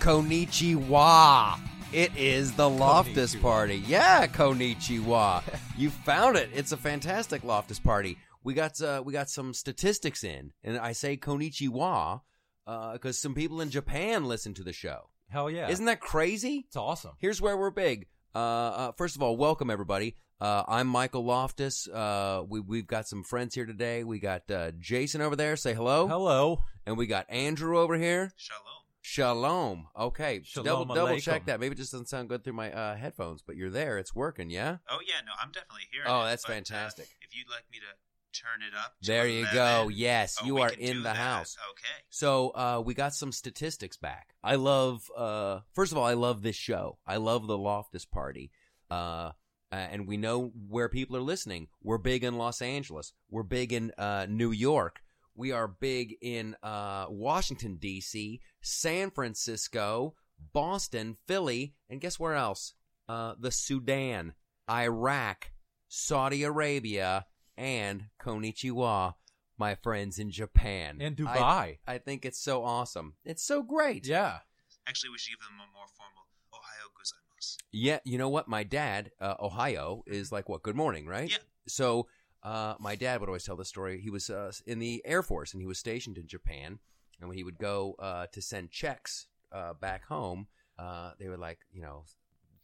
Konichiwa. It is the Loftus Konnichiwa. Party. Yeah, Konichiwa. you found it. It's a fantastic Loftus Party. We got uh, we got some statistics in, and I say Konichiwa because some people in Japan listen to the show. Hell yeah. Isn't that crazy? it's awesome. Here's where we're big. Uh, uh, first of all, welcome everybody. Uh, I'm Michael Loftus. Uh, we we've got some friends here today. We got uh, Jason over there. Say hello. Hello. And we got Andrew over here. Shalom. Shalom. Okay. Shalom double double check that. Maybe it just doesn't sound good through my uh, headphones, but you're there. It's working. Yeah. Oh yeah, no, I'm definitely here. Oh, it, that's but, uh, fantastic. if you'd like me to turn it up, to There you 11, go. Yes, oh, you are in the that. house. Okay. So uh, we got some statistics back. I love. Uh, first of all, I love this show. I love the Loftus Party. Uh, uh, and we know where people are listening. We're big in Los Angeles. We're big in uh, New York. We are big in uh, Washington D.C., San Francisco, Boston, Philly, and guess where else? Uh, the Sudan, Iraq, Saudi Arabia, and Konichiwa, my friends in Japan And Dubai. I think it's so awesome. It's so great. yeah. Actually, we should give them a more formal Ohio gozaimasu. Yeah, you know what? My dad, uh, Ohio, is like what? Good morning, right? Yeah. So, uh, my dad would always tell the story. He was uh, in the Air Force and he was stationed in Japan. And when he would go uh, to send checks uh, back home, uh, they would like, you know,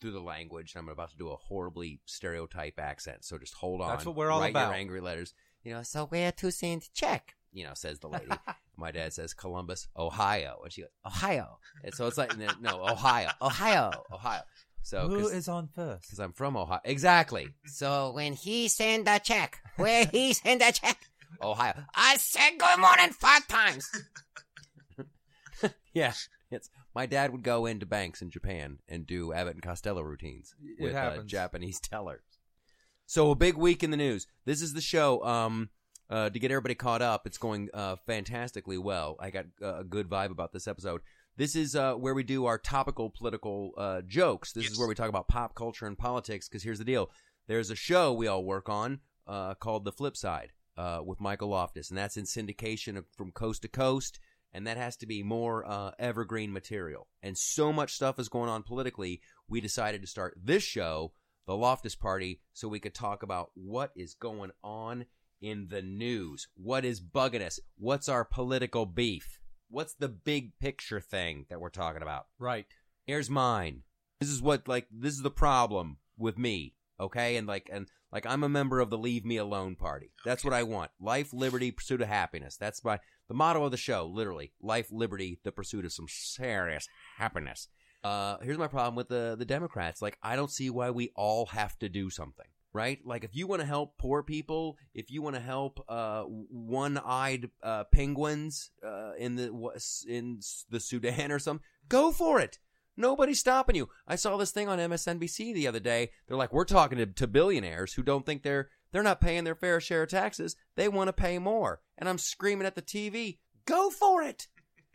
through the language. And I'm about to do a horribly stereotype accent, so just hold on. That's what we're all Write about. Your angry letters. You know, so where to send check? You know, says the lady. my dad says Columbus, Ohio, and she goes Ohio. And so it's like no, Ohio, Ohio, Ohio. So who is on first? because I'm from Ohio. Exactly. So when he send a check, where he send a check? Ohio. I said good morning five times. Yeah. It's my dad would go into banks in Japan and do Abbott and Costello routines It with uh, happens. Japanese tellers. So a big week in the news. This is the show. Um, uh, to get everybody caught up, it's going uh, fantastically well. I got uh, a good vibe about this episode. This is uh, where we do our topical political uh, jokes. This is where we talk about pop culture and politics. Because here's the deal: there's a show we all work on uh, called The Flip Side uh, with Michael Loftus, and that's in syndication of, from coast to coast. And that has to be more uh, evergreen material. And so much stuff is going on politically. We decided to start this show, The Loftus Party, so we could talk about what is going on in the news. What is bugging us? What's our political beef? What's the big picture thing that we're talking about? Right. Here's mine. This is what like this is the problem with me, okay? And like and like I'm a member of the Leave Me Alone party. That's what I want. Life, liberty, pursuit of happiness. That's my the motto of the show, literally. Life, liberty, the pursuit of some serious happiness. Uh here's my problem with the the Democrats. Like I don't see why we all have to do something. Right? Like if you want to help poor people, if you want to help uh one-eyed uh penguins uh in the in the Sudan or something, go for it. Nobody's stopping you. I saw this thing on MSNBC the other day. They're like, we're talking to, to billionaires who don't think they're they're not paying their fair share of taxes. They want to pay more. And I'm screaming at the TV, go for it.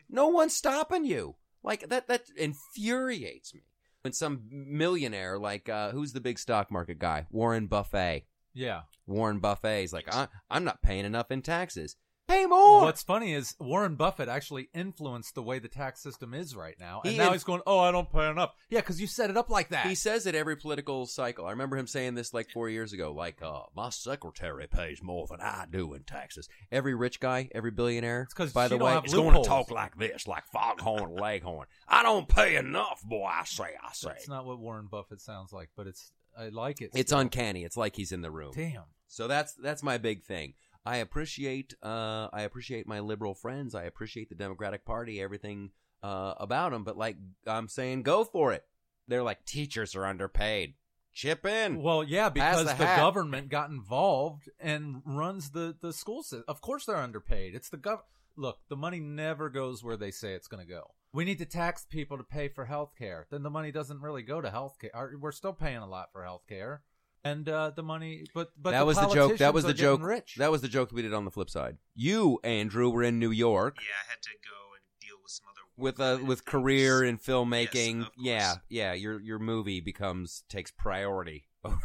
No one's stopping you. Like that that infuriates me. When some millionaire, like uh, who's the big stock market guy? Warren Buffett. Yeah. Warren Buffett is like, I, I'm not paying enough in taxes. Pay more. What's funny is Warren Buffett actually influenced the way the tax system is right now, and He now inf- he's going, "Oh, I don't pay enough." Yeah, because you set it up like that. He says it every political cycle. I remember him saying this like four years ago. Like, uh, my secretary pays more than I do in taxes. Every rich guy, every billionaire. 'cause by she the don't way, have is going to loopholes. talk like this, like foghorn leghorn. I don't pay enough, boy. I say, I say. That's not what Warren Buffett sounds like, but it's I like it. It's still. uncanny. It's like he's in the room. Damn. So that's that's my big thing. I appreciate uh, I appreciate my liberal friends. I appreciate the Democratic Party, everything uh, about them. But like I'm saying, go for it. They're like teachers are underpaid. Chip in. Well, yeah, because the the, government got involved and runs the the school system. Of course, they're underpaid. It's the gov. Look, the money never goes where they say it's going to go. We need to tax people to pay for health care. Then the money doesn't really go to health care. We're still paying a lot for health care. And uh, the money, but but that was the joke. That was the joke. Rich. That was the joke we did on the flip side. You, Andrew, were in New York Yeah, I had to go and deal with some other with uh, with things. career in filmmaking. Yes, yeah, yeah. Your your movie becomes takes priority over,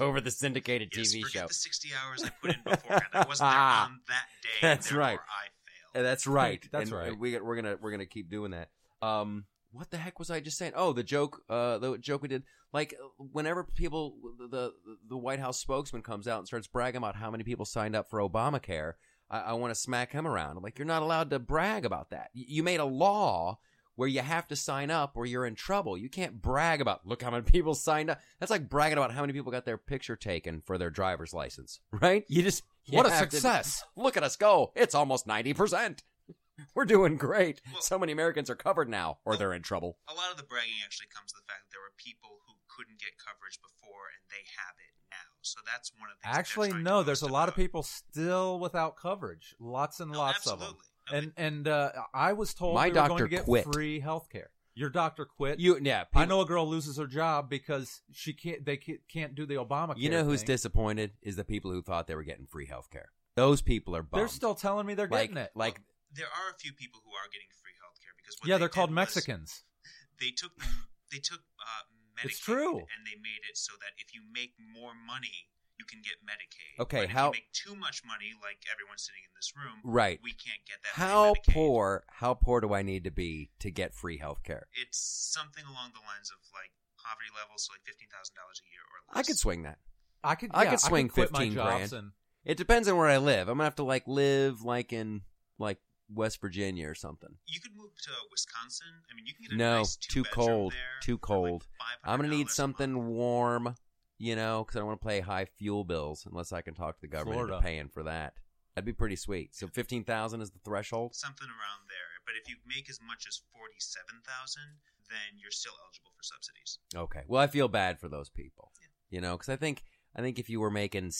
over the syndicated Yes, TV forget show. the 60 hours I put in beforehand. I wasn't there on that day. That's therefore right. I failed. Uh, That's right. That's And, right. uh, We we're gonna we're gonna keep doing that. Um, what the heck was I just saying? Oh, the joke, uh, the joke we did. Like, whenever people, the the White House spokesman comes out and starts bragging about how many people signed up for Obamacare, I, I want to smack him around. I'm like, you're not allowed to brag about that. You made a law where you have to sign up or you're in trouble. You can't brag about look how many people signed up. That's like bragging about how many people got their picture taken for their driver's license, right? You just you What a have to- success. look at us go. It's almost 90%. We're doing great. Well- so many Americans are covered now or they're in trouble. A lot of the bragging actually comes to the fact that there were people who couldn't get coverage before and they have it now. So that's one of the things. that Actually, no. There's a boast lot of people still without coverage. Lots and No, lots of them. No, And and uh, I was told My we were doctor going to get quit. free health care. Your doctor quit. You yeah, I know a girl loses her job because she can't. They can't, can't do the Obamacare. You know who's thing. disappointed is the people who thought they were getting free health care. Those people are bummed. They're still telling me they're like getting it. like there are a few people who are getting free health care because what yeah, they they're called Mexicans. They took they took uh, Medicaid It's true. and they made it so that if you make more money, you can get Medicaid. Okay, but if how- you make too much money, like everyone sitting in this room, right. we can't get that. How free poor how poor do I need to be to get free health care? It's something along the lines of like poverty levels, so like fifteen thousand dollars a year or less. I could swing that. I could. I yeah, could swing quit 15 my grand. And, It depends on where I live. I'm gonna have to like live like in like West Virginia or something. You could move to Wisconsin. I mean, you can get a No, nice too two-bedroom cold. there Too for, like, cold. I'm gonna need something warm, you know, because I don't want to pay high fuel bills unless I can talk to the government into paying for that. That'd be pretty sweet. So fifteen thousand is the threshold. something around there. But if you make as much as forty-seven thousand, then you're still eligible for subsidies. Okay. Well, I feel bad for those people, you know, because I think I think if you were making,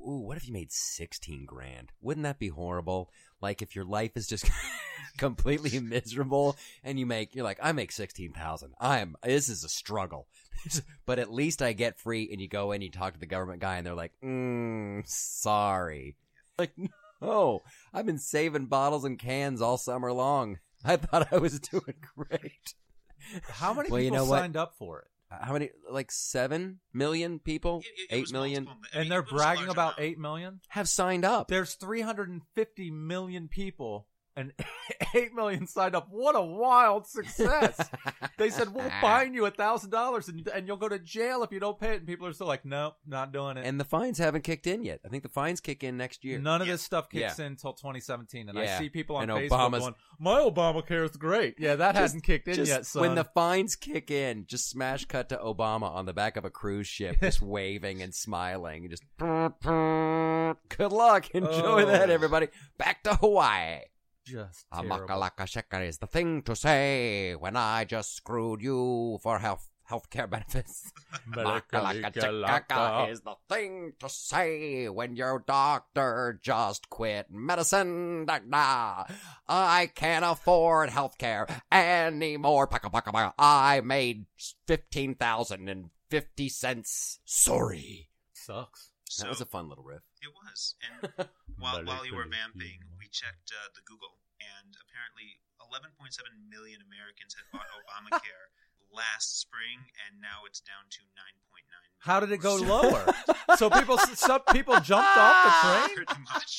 ooh, what if you made sixteen grand? Wouldn't that be horrible? Like if your life is just completely miserable and you make, you're like, I make sixteen thousand. I'm this is a struggle, but at least I get free. And you go in, you talk to the government guy, and they're like, mm, sorry. Like, no, I've been saving bottles and cans all summer long. I thought I was doing great. how many Well, you people know what? signed up for it? How many like seven million people It- it- it eight was million multiple- And mean, they're it was a bragging about amount. eight million. have signed up There's 350 million people, and eight million signed up. What a wild success! they said we'll ah. fine you a thousand dollars, and and you'll go to jail if you don't pay it. And people are still like, nope, not doing it. and the fines haven't kicked in yet i think the fines kick in next year None of this stuff kicks Yeah. in until 2017, and Yeah. I see people on And Facebook Obama's- going, "My Obamacare is great." Yeah, that Just- hasn't kicked in Just yet, son. when the fines kick in just smash cut to obama on the back of a cruise ship just waving and smiling just good luck enjoy Oh. that everybody back to hawaii just terrible. Amakalaka shaka is the thing to say when I just screwed you for health health care benefits. Makalaka chakaka is the thing to say when your doctor just quit medicine. Da, da. I can't afford health care anymore. Paka, paka, paka. I made fifteen thousand and fifty cents. Sorry. Sucks. So that was a fun little riff. it was. And while while you were vamping, we checked uh, the Google, and apparently 11.7 million Americans had bought Obamacare last spring, and now it's down to 9.9. How did it go lower? so people, some people jumped off the train. Pretty much.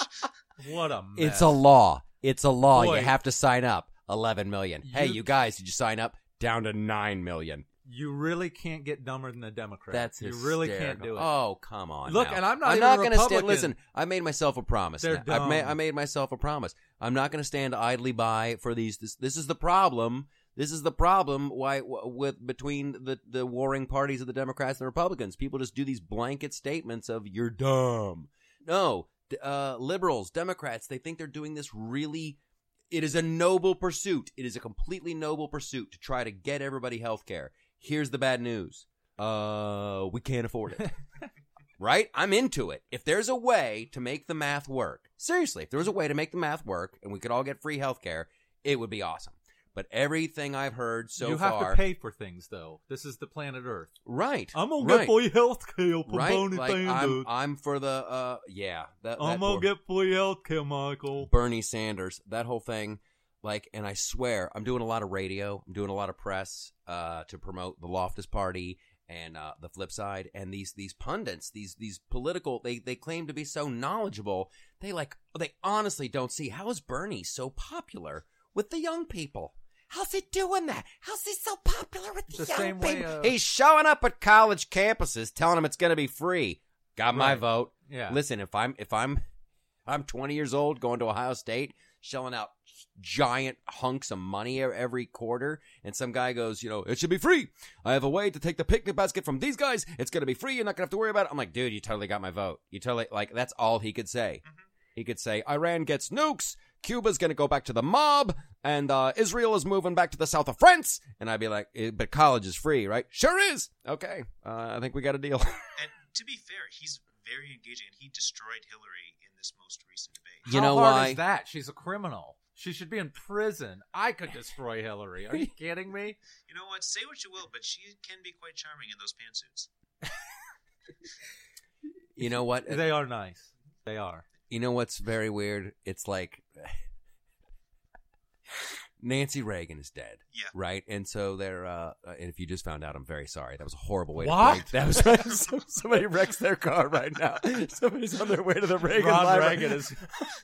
What a mess. It's a law. It's a law. Boy. you have to sign up. Eleven million. hey, You- you guys, did you sign up? Down to nine million. You really can't get dumber than the Democrats. That's you really can't hysterical. do it. Oh, come on. Look, now. and I'm not I'm not gonna stand. Listen, I made myself a promise. They're now. I've made, dumb. I made myself a promise. I'm not going to stand idly by for these. This, this is the problem. This is the problem. Why with between the the warring parties of the Democrats and the Republicans, people just do these blanket statements of "you're dumb." No, uh, liberals, Democrats, they think they're doing this really. It is a noble pursuit. It is a completely noble pursuit to try to get everybody health care. Here's the bad news. Uh, we can't afford it. right? I'm into it. If there's a way to make the math work, seriously, if there was a way to make the math work and we could all get free health care, it would be awesome. But everything I've heard so far, you have far, to pay for things, though. This is the planet Earth. right? I'm gonna right, get free health care for right. Bernie Like, I'm. I'm for the uh, yeah. That, I'm that gonna poor- get free healthcare, Michael. Bernie Sanders, that whole thing. Like, and I swear, I'm doing a lot of radio, I'm doing a lot of press uh, to promote the Loftus Party and uh, the flip side. And these these pundits, these these political, they they claim to be so knowledgeable. They like, they honestly don't see how is Bernie so popular with the young people. How's he doing that? How's he so popular with the, The young same way, people? uh, He's showing up at college campuses, telling them it's going to be free. Got my vote. Yeah. Listen, if I'm if I'm I'm 20 years old going to Ohio State, shelling out giant hunks of money every quarter, and some guy goes, you know, it should be free. I have a way to take the picnic basket from these guys. It's gonna be free. You're not gonna have to worry about it. I'm like, dude, you totally got my vote. You totally like that's all he could say. He could say Iran gets nukes. Cuba's going to go back to the mob, and uh, Israel is moving back to the south of France. And I'd be like, eh, but college is free, right? Sure is. Okay. Uh, I think we got a deal. And to be fair, he's very engaging, and he destroyed Hillary in this most recent. You How know hard why? is that? She's a criminal. She should be in prison. I could destroy Hillary. Are you kidding me? You know what? Say what you will, but she can be quite charming in those pantsuits. you know what? They are nice. They are. You know what's very weird? It's like Nancy Reagan is dead. Yeah. Right? And so they're uh uh, and if you just found out, I'm very sorry. That was a horrible way What? to break. That was somebody wrecks their car right now. Somebody's on their way to the Reagan Ron Library. Reagan is.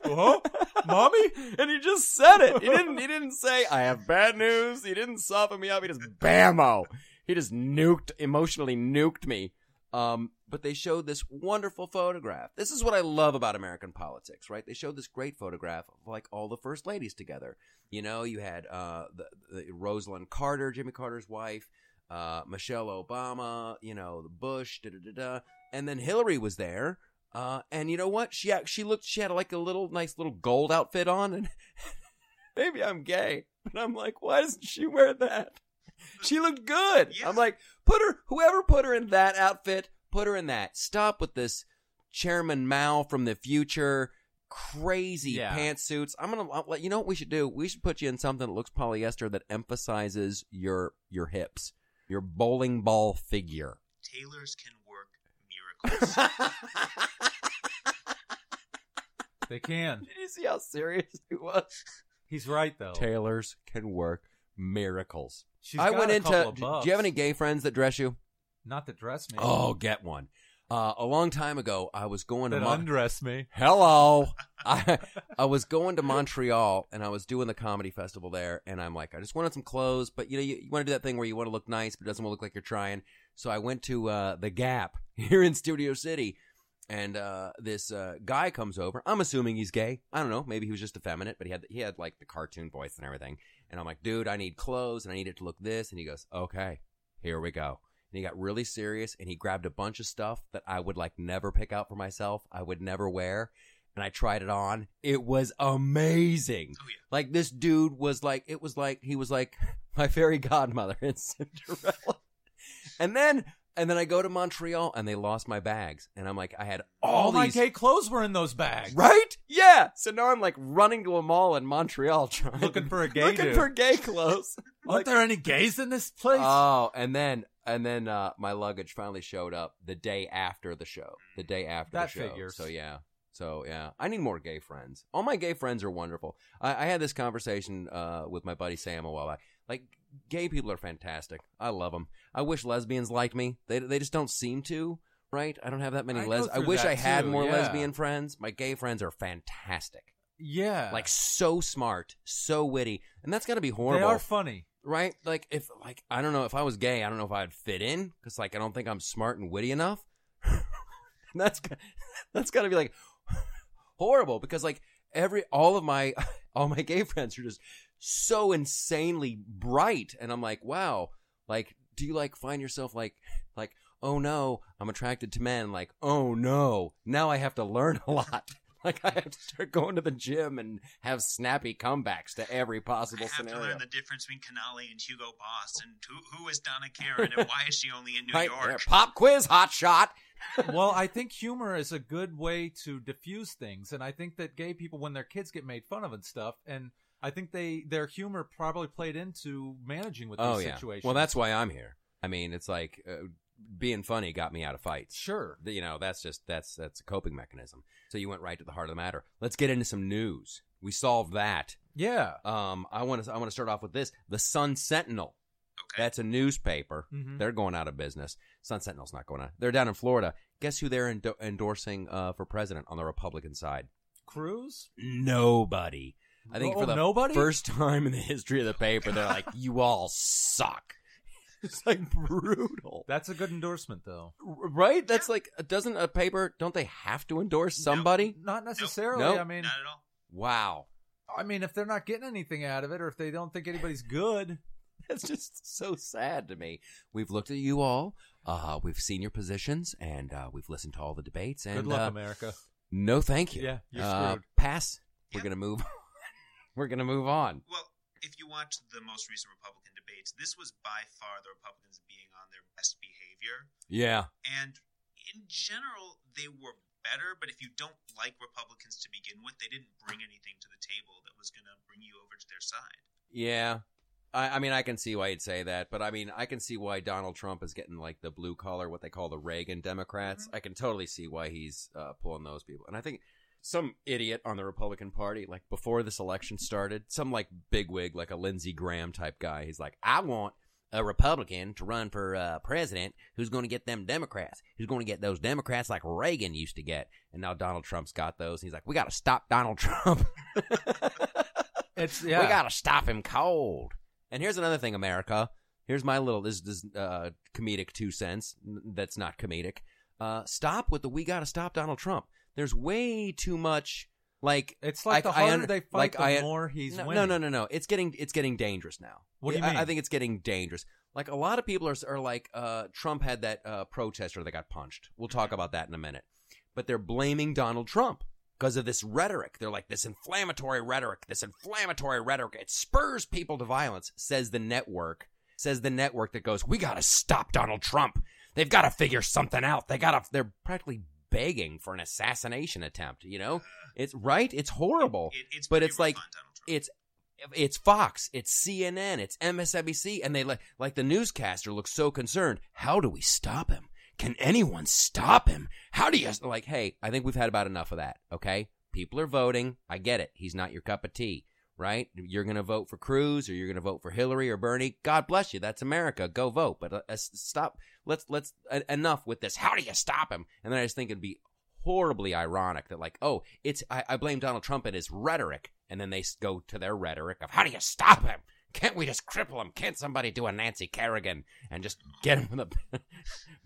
Huh? Mommy? and he just said it. He didn't he didn't say I have bad news. He didn't soften me up. He just bammo. He just nuked emotionally nuked me. Um, but they showed this wonderful photograph. This is what I love about American politics, right? They showed this great photograph of like all the first ladies together. You know, you had uh, the, the Rosalynn Carter, Jimmy Carter's wife, uh, Michelle Obama, you know, the Bush, da da da da, and then Hillary was there. Uh, and you know what? She she looked. She had like a little nice little gold outfit on, and maybe I'm gay, but I'm like, why doesn't she wear that? She looked good. Yeah. I'm like, put her. Whoever put her in that outfit, put her in that. Stop with this Chairman Mao from the future. Crazy Yeah. pantsuits. I'm gonna I'll let you know what we should do. We should put you in something that looks polyester that emphasizes your your hips, your bowling ball figure. Tailors can work miracles. They can. Did you see how serious he was? He's right though. Tailors can work miracles. She's I went a into. Do you have any gay friends that dress you? Not that dress me. Oh, get one. Uh, a long time ago, I was going to that Mon- undress me. Hello. I I was going to Montreal and I was doing the comedy festival there, and I'm like, I just wanted some clothes, but you know, you, you want to do that thing where you want to look nice, but it doesn't look like you're trying. So I went to uh, the Gap here in Studio City, and uh, this uh, guy comes over. I'm assuming he's gay. I don't know. Maybe he was just effeminate, but he had he had like the cartoon voice and everything. And I'm like, dude, I need clothes and I need it to look this. And he goes, okay, here we go. And he got really serious and he grabbed a bunch of stuff that I would like never pick out for myself. I would never wear. And I tried it on. It was amazing. Oh, yeah. Like this dude was like, it was like, he was like my fairy godmother in Cinderella. and then, and then I go to Montreal and they lost my bags. And I'm like, I had all All my these. gay clothes were in those bags. Right? Yeah. So now I'm like running to a mall in Montreal trying Looking for a gay looking dude. for gay clothes. Aren't there any gays in this place? Oh, and then and then uh, my luggage finally showed up the day after the show. The day after That the show. figures. So yeah. So yeah, I need more gay friends. All my gay friends are wonderful. I, I had this conversation uh, with my buddy Sam a while back. Like, gay people are fantastic. I love them. I wish lesbians liked me. They they just don't seem to. Right? I don't have that many I go les. I through wish that I had too, more yeah. lesbian friends. My gay friends are fantastic. yeah. Like so smart, so witty, and that's got to be horrible they are funny. right? Like if like I don't know if I was gay, I don't know if I'd fit in because like I don't think I'm smart and witty enough. that's that's got to be like horrible because like every all of my all my gay friends are just so insanely bright, and I'm like, wow, like do you like find yourself like like oh no, I'm attracted to men, like oh no, now I have to learn a lot. Like I have to start going to the gym and have snappy comebacks to every I possible have scenario. to learn the difference between Canali and Hugo Boss, and who, who is Donna Karan, and why is she only in New Right York? there. Pop quiz, hot shot. well, I think humor is a good way to diffuse things, and I think that gay people, when their kids get made fun of and stuff, and I think they their humor probably played into managing with these Oh yeah. situations. Well, that's why I'm here. I mean, it's like uh, being funny got me out of fights. sure. You know, that's just that's that's a coping mechanism. So you went right to the heart of the matter. Let's get into some news. We solved that. Yeah. Um, I want to I want to start off with this: the Sun Sentinel. Okay. That's a newspaper. Mhm. They're going out of business. Sun Sentinel's not going out. They're down in Florida. Guess who they're endo- endorsing uh, for president on the Republican side? Cruz. Nobody. I think Oh, for the nobody? first time in the history of the paper, they're like, "You all suck." It's like brutal, That's a good endorsement, though. R- right? That's like, doesn't a paper? Don't they have to endorse somebody? Not necessarily. Nope. I mean, Not at all. Wow, I mean, if they're not getting anything out of it, or if they don't think anybody's good, that's just so sad to me. We've looked at you all. Uh, we've seen your positions, and uh, we've listened to all the debates. And good luck, uh, America. no, thank you. Yeah, you're uh, screwed. Pass. We're Yep. gonna move. We're gonna move on. Well, if you watch the most recent Republican debates, this was by far the Republicans being on their best behavior. Yeah. And in general, they were better, but if you don't like Republicans to begin with, they didn't bring anything to the table that was going to bring you over to their side. Yeah. I, I mean, I can see why you'd say that, but I mean, I can see why Donald Trump is getting like the blue collar, what they call the Reagan Democrats. I can totally see why he's uh, pulling those people. And I think some idiot on the Republican Party, like before this election started, some like bigwig, like a Lindsey Graham type guy, he's like, I want a Republican to run for uh, president who's going to get them Democrats, who's going to get those Democrats like Reagan used to get. And now Donald Trump's got those. He's like, we got to stop Donald Trump. It's yeah. We gotta stop him cold. And here's another thing, America. Here's my little this this uh, comedic two cents. That's not comedic. Uh, stop with the we gotta stop Donald Trump. There's way too much like It's like I- the harder under- they fight, like, the I- more he's no, winning. no, no, no, no. It's getting it's getting dangerous now. What do you I- mean? I, think it's getting dangerous. Like a lot of people are are like uh, Trump had that uh, protester that got punched. We'll talk about that in a minute. But they're blaming Donald Trump because of this rhetoric. They're like this inflammatory rhetoric. This inflammatory rhetoric. It spurs people to violence. Says the network. Says the network that goes, we got to stop Donald Trump. They've got to figure something out. They got to. They're practically begging for an assassination attempt. You know, it's right. It's horrible It, it's But it's like- rough on Donald Trump. it's it's Fox, it's CNN, it's MSNBC, and they like like the newscaster looks so concerned. How do we stop him? Can anyone stop him? How do you like? Hey, I think we've had about enough of that. Okay, people are voting. I get it. He's not your cup of tea, right? You're gonna vote for Cruz or you're gonna vote for Hillary or Bernie. God bless you. That's America. Go vote. But uh, uh, stop. Let's let's uh, enough with this. How do you stop him? And then I just think it'd be horribly ironic that like, oh, it's I, I blame Donald Trump and his rhetoric, and then they go to their rhetoric of how do you stop him? Can't we just cripple him? Can't somebody do a Nancy Kerrigan and just get him in the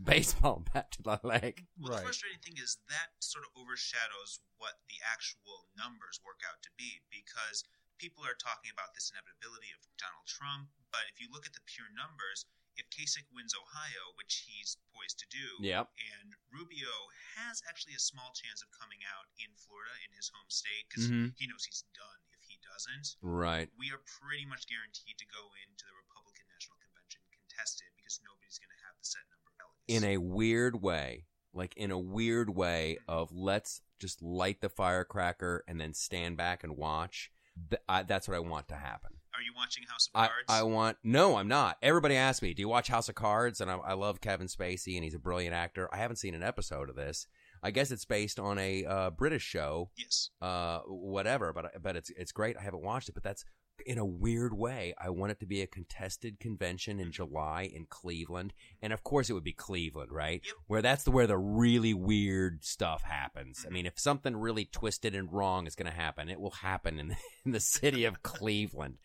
baseball bat to the leg? Well, Right. the frustrating thing is that sort of overshadows what the actual numbers work out to be because people are talking about this inevitability of Donald Trump, but if you look at the pure numbers, if Kasich wins Ohio, which he's poised to do, Yep. and Rubio has actually a small chance of coming out in Florida in his home state because Mhm. he knows he's done if he doesn't. Right. We are pretty much guaranteed to go into the Republican National Convention contested because nobody's going to have the set number of delegates. In a weird way, like in a weird way of let's just light the firecracker and then stand back and watch. Th- I, that's what I want to happen. Are you watching House of I, Cards? I want no, I'm not. Everybody asks me, "Do you watch House of Cards?" And I, I love Kevin Spacey, and he's a brilliant actor. I haven't seen an episode of this. I guess it's based on a uh, British show, yes. uh, whatever. But but it's it's great. I haven't watched it, but that's in a weird way. I want it to be a contested convention in July in Cleveland, and of course it would be Cleveland, right? Yep. Where that's the where the really weird stuff happens. I mm-hmm. mean, if something really twisted and wrong is going to happen, it will happen in in the city of Cleveland,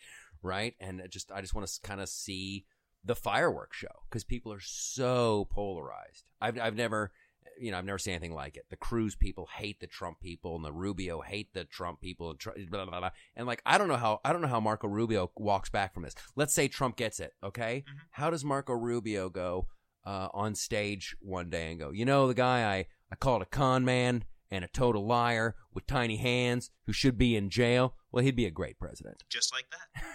right? And just I just want to kind of see the fireworks show because people are so polarized. I've I've never you know I've never seen anything like it. The Cruz people hate the Trump people, and the Rubio hate the Trump people, and Tr- blah, blah, blah. and like I don't know how I don't know how Marco Rubio walks back from this. Let's say Trump gets it, okay? Mhm. How does Marco Rubio go uh, on stage one day and go, you know, the guy I I called a con man and a total liar with tiny hands who should be in jail? Well, he'd be a great president. Just like that.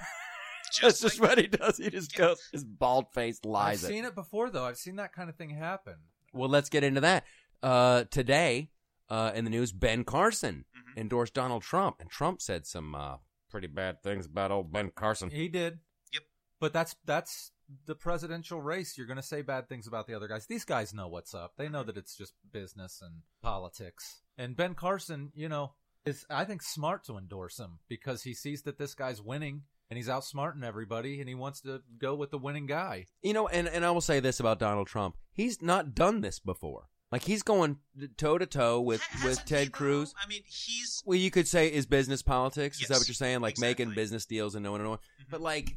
That's Just just like what he does. He just Yeah. goes, his bald face lies. I've it. seen it before, though. I've seen that kind of thing happen. Well, let's get into that. Uh, today, uh, in the news, Ben Carson Mhm. endorsed Donald Trump, and Trump said some uh, pretty bad things about old Ben Carson. He did. Yep. But that's that's the presidential race. You're going to say bad things about the other guys. These guys know what's up. They know that it's just business and politics. And Ben Carson, you know, is I think smart to endorse him because he sees that this guy's winning and he's outsmarting everybody and he wants to go with the winning guy. You know, and, and I will say this about Donald Trump. He's not done this before. Like he's going toe to toe with Ha- with Ted he, Cruz. I mean, he's Well, you could say is business politics. Is that what you're saying? Like making business deals and no one, no one. But like,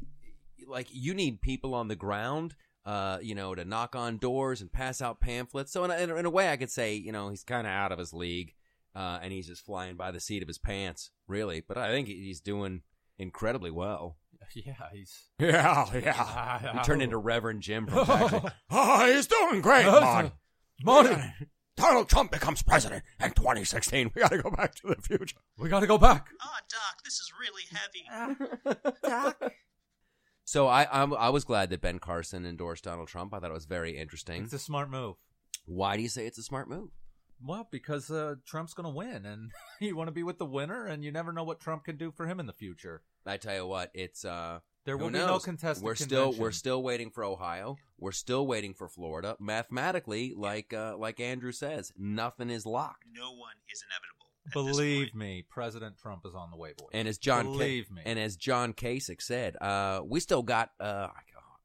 like you need people on the ground, uh, you know, to knock on doors and pass out pamphlets. So in in a, in a way, I could say, you know, he's kind of out of his league, uh, and he's just flying by the seat of his pants, really. But I think he's doing incredibly well. Yeah, he's. Yeah, yeah. He turned into Reverend Jim from Texas. Oh, ah, he's doing great, Mon. Mon. Donald Trump becomes president in 2016. We got to go back to the future. We got to go back. oh, Doc, this is really heavy. Doc. so I, I'm, I was glad that Ben Carson endorsed Donald Trump. I thought it was very interesting. It's a smart move. Why do you say it's a smart move? Well, because uh, Trump's going to win, and you want to be with the winner, and you never know what Trump can do for him in the future. I tell you what, it's uh There who will be no knows? contested We're still convention. we're still waiting for Ohio. We're still waiting for Florida. Mathematically, like uh like Andrew says, nothing is locked. No one is inevitable. Believe me, President Trump is on the way, boys. And as John Ka- Believe me. and as John Kasich said, uh we still got uh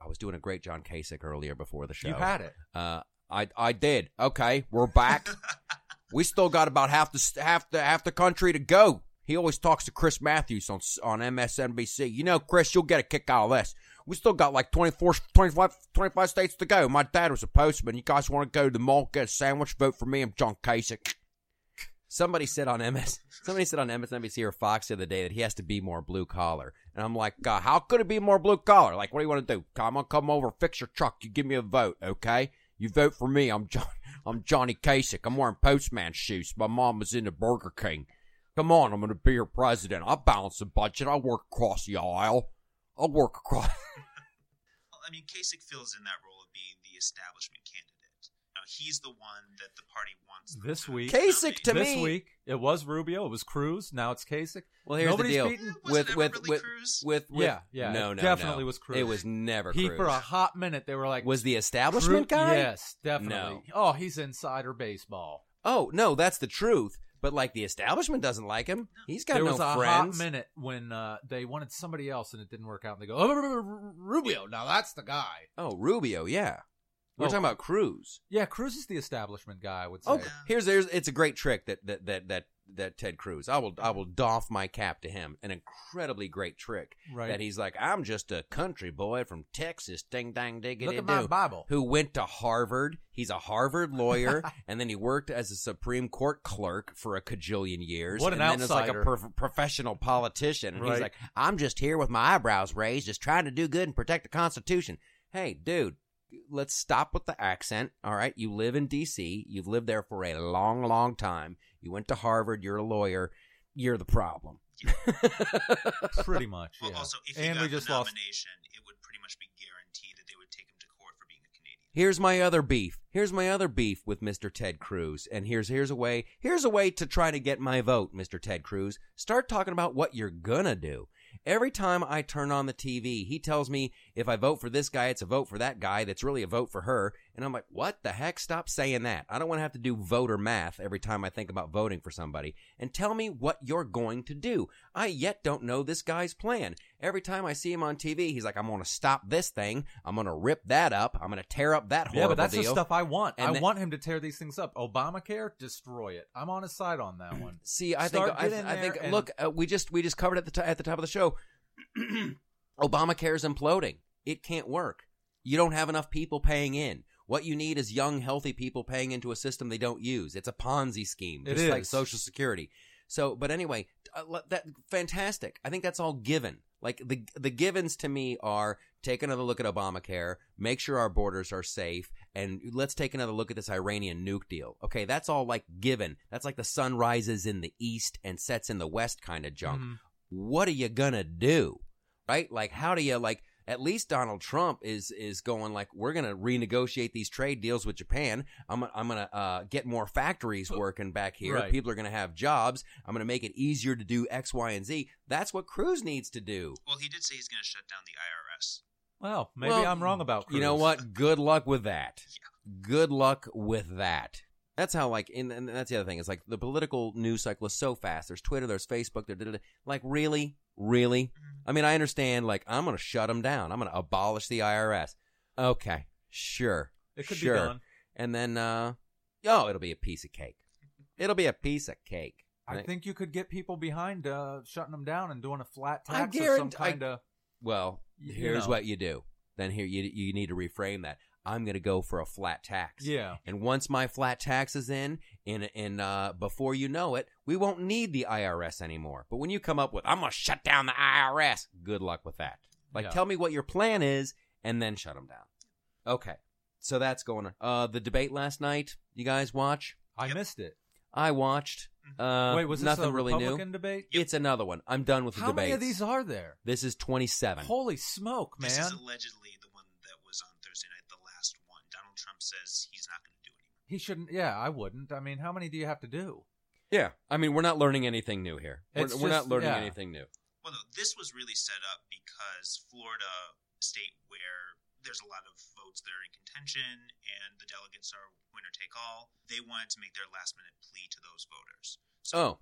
I was doing a great John Kasich earlier before the show. you had it. Uh, I I did. Okay, we're back. we still got about half the half the half the country to go. He always talks to Chris Matthews on on MSNBC. You know, Chris, you'll get a kick out of this. We still got like 24, 25, 25 states to go. My dad was a postman. You guys want to go to the mall, get a sandwich, vote for me. I'm John Kasich. Somebody said on MS, somebody said on MSNBC or Fox the other day that he has to be more blue collar, and I'm like, God, how could it be more blue collar? Like, what do you want to do? Come on, come over, fix your truck. You give me a vote, okay? You vote for me. I'm John. I'm Johnny Kasich. I'm wearing postman shoes. My mom was in the Burger King. Come on, I'm going to be your president. I'll balance the budget. I'll work across the aisle. I'll work across. I mean, Kasich fills in that role of being the establishment candidate. Now, he's the one that the party wants This to week- Kasich to me. this me. week, it was Rubio, it was Cruz, now it's Kasich. Well, here's Nobody's the deal. beaten- Was with it ever with really with, Cruz? with with Yeah, yeah, No, it no, definitely no. was Cruz. It was never He, Cruz. for a hot minute, they were like, was the establishment Cruz- guy? Yes, definitely. Oh, he's insider baseball. Oh no, that's the truth. But like the establishment doesn't like him. He's got there no was a friends. hot minute when uh, they wanted somebody else and it didn't work out. And they go, oh, Rubio, now that's the guy. Oh, Rubio, yeah. We're Oh. talking about Cruz. Yeah, Cruz is the establishment guy. I would say. Okay, here's there's it's a great trick that that that that that Ted Cruz. I will I will doff my cap to him. An incredibly great trick Right. that he's like I'm just a country boy from Texas, ding dang diggity Look at my Bible. who went to Harvard. He's a Harvard lawyer, and then he worked as a Supreme Court clerk for a cajillion years. What an and then is like a outsider. prof- professional politician, and he's like I'm just here with my eyebrows raised, just trying to do good and protect the Constitution. Hey, dude, let's stop with the accent. All right. You live in D.C., you've lived there for a long, long time. You went to Harvard, you're a lawyer. You're the problem. Pretty much. Well, yeah. also, if he and got we just the lost. nomination, it would pretty much be guaranteed that they would take him to court for being a Canadian. Here's my other beef. Here's my other beef with Mr. Ted Cruz. And here's here's a way here's a way to try to get my vote, Mr. Ted Cruz. Start talking about what you're gonna do. Every time I turn on the TV, he tells me if I vote for this guy, it's a vote for that guy. That's really a vote for her. And I'm like, what the heck? Stop saying that. I don't want to have to do voter math every time I think about voting for somebody. And tell me what you're going to do. I yet don't know this guy's plan. Every time I see him on TV, he's like, I'm going to stop this thing. I'm going to rip that up. I'm going to tear up that horrible Yeah, but that's deal. the stuff I want. And I then- want him to tear these things up. Obamacare, destroy it. I'm on his side on that one. See, I Start think I, I think and- look, uh, we just we just covered at the t- at the top of the show. Obamacare is imploding. It can't work. You don't have enough people paying in. What you need is young, healthy people paying into a system they don't use. It's a Ponzi scheme, It just like. Social Security. So, but anyway, uh, that fantastic. I think that's all given. Like the the givens to me are take another look at Obamacare, make sure our borders are safe, and let's take another look at this Iranian nuke deal. Okay, that's all like given. That's like the sun rises in the east and sets in the west kind of junk. Mhm. What are you gonna do? Right? Like how do you like at least Donald Trump is is going like we're gonna renegotiate these trade deals with Japan. I'm gonna- I'm gonna uh, get more factories working back here. Right. People are gonna have jobs. I'm gonna make it easier to do X, Y, and Z. That's what Cruz needs to do. Well, he did say he's going to shut down the IRS. Well, maybe Well, I'm wrong about. Cruz. You know what? Good luck with that. Good luck with that. That's how like, and, and that's the other thing. It's like the political news cycle is so fast. There's Twitter, there's Facebook, there, there, there. like really, really. I mean, I understand. Like, I'm gonna shut them down. I'm gonna abolish the IRS. Okay, sure, It could sure. be done. And then, uh, Oh, it'll be a piece of cake. It'll be a piece of cake. I think you could get people behind uh, shutting them down and doing a flat I tax or some guarant- I- kind of. Well, here's know. what you do. Then here you you need to reframe that. I'm going to go for a flat tax. Yeah. And once my flat tax is in, in in uh, before you know it, we won't need the IRS anymore. But when you come up with, I'm going to shut down the IRS. Good luck with that. Like, Yeah. tell me what your plan is, and then shut them down. Okay. So that's going on. Uh, the debate last night. You guys watch? I Yep. missed it. I watched. Uh, Wait, was this nothing a really Republican new? debate? It's another one. I'm done with the debate. How debates. many of these are there? This is 27. Holy smoke, man! This is allegedly the one that was on Thursday night, the last one. Donald Trump says he's not going to do anymore. He shouldn't. Yeah, I wouldn't. I mean, how many do you have to do? Yeah, I mean, we're not learning anything new here. We're, It's we're not learning yeah. anything new. Well, no, this was really set up because Florida, a state where there's a lot of votes that are in contention and the delegates are winner take all, they wanted to make their last minute plea to those voters. So, Oh,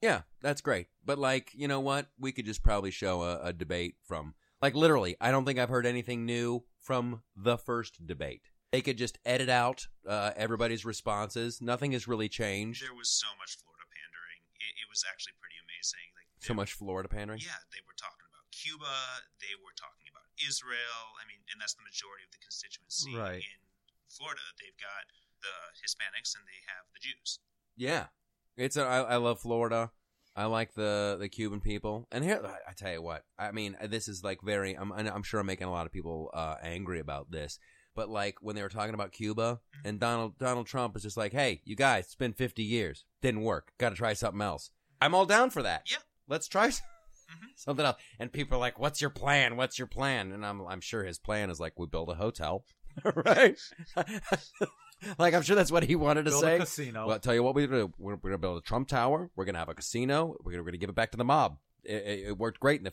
yeah, that's great. But like, you know what? We could just probably show a, a debate from like literally. I don't think I've heard anything new from the first debate. They could just edit out uh, everybody's responses. Nothing has really changed. there was so much Florida pandering. It, it was actually pretty amazing. Like So much Florida pandering. Yeah, they were talking about Cuba. They were talking about Israel. I mean, and that's the majority of the constituency Right. in Florida. They've got the Hispanics and they have the Jews. Yeah, it's a, I, I love Florida. I like the the Cuban people, and here I, I tell you what. I mean, this is like very. I'm I'm sure I'm making a lot of people uh, angry about this, but like when they were talking about Cuba and Donald Donald Trump is just like, hey, you guys, it's been 50 years, didn't work, got to try something else. I'm all down for that. Yeah. let's try s- Mhm. something else. And people are like, what's your plan? What's your plan? And I'm I'm sure his plan is like, we build a hotel, right? like I'm sure that's what he wanted to Build say. a casino. Well, I'll tell you what we're gonna do. We're, we're gonna build a Trump Tower. We're gonna have a casino. We're gonna, we're gonna give it back to the mob. It, it, it worked great in the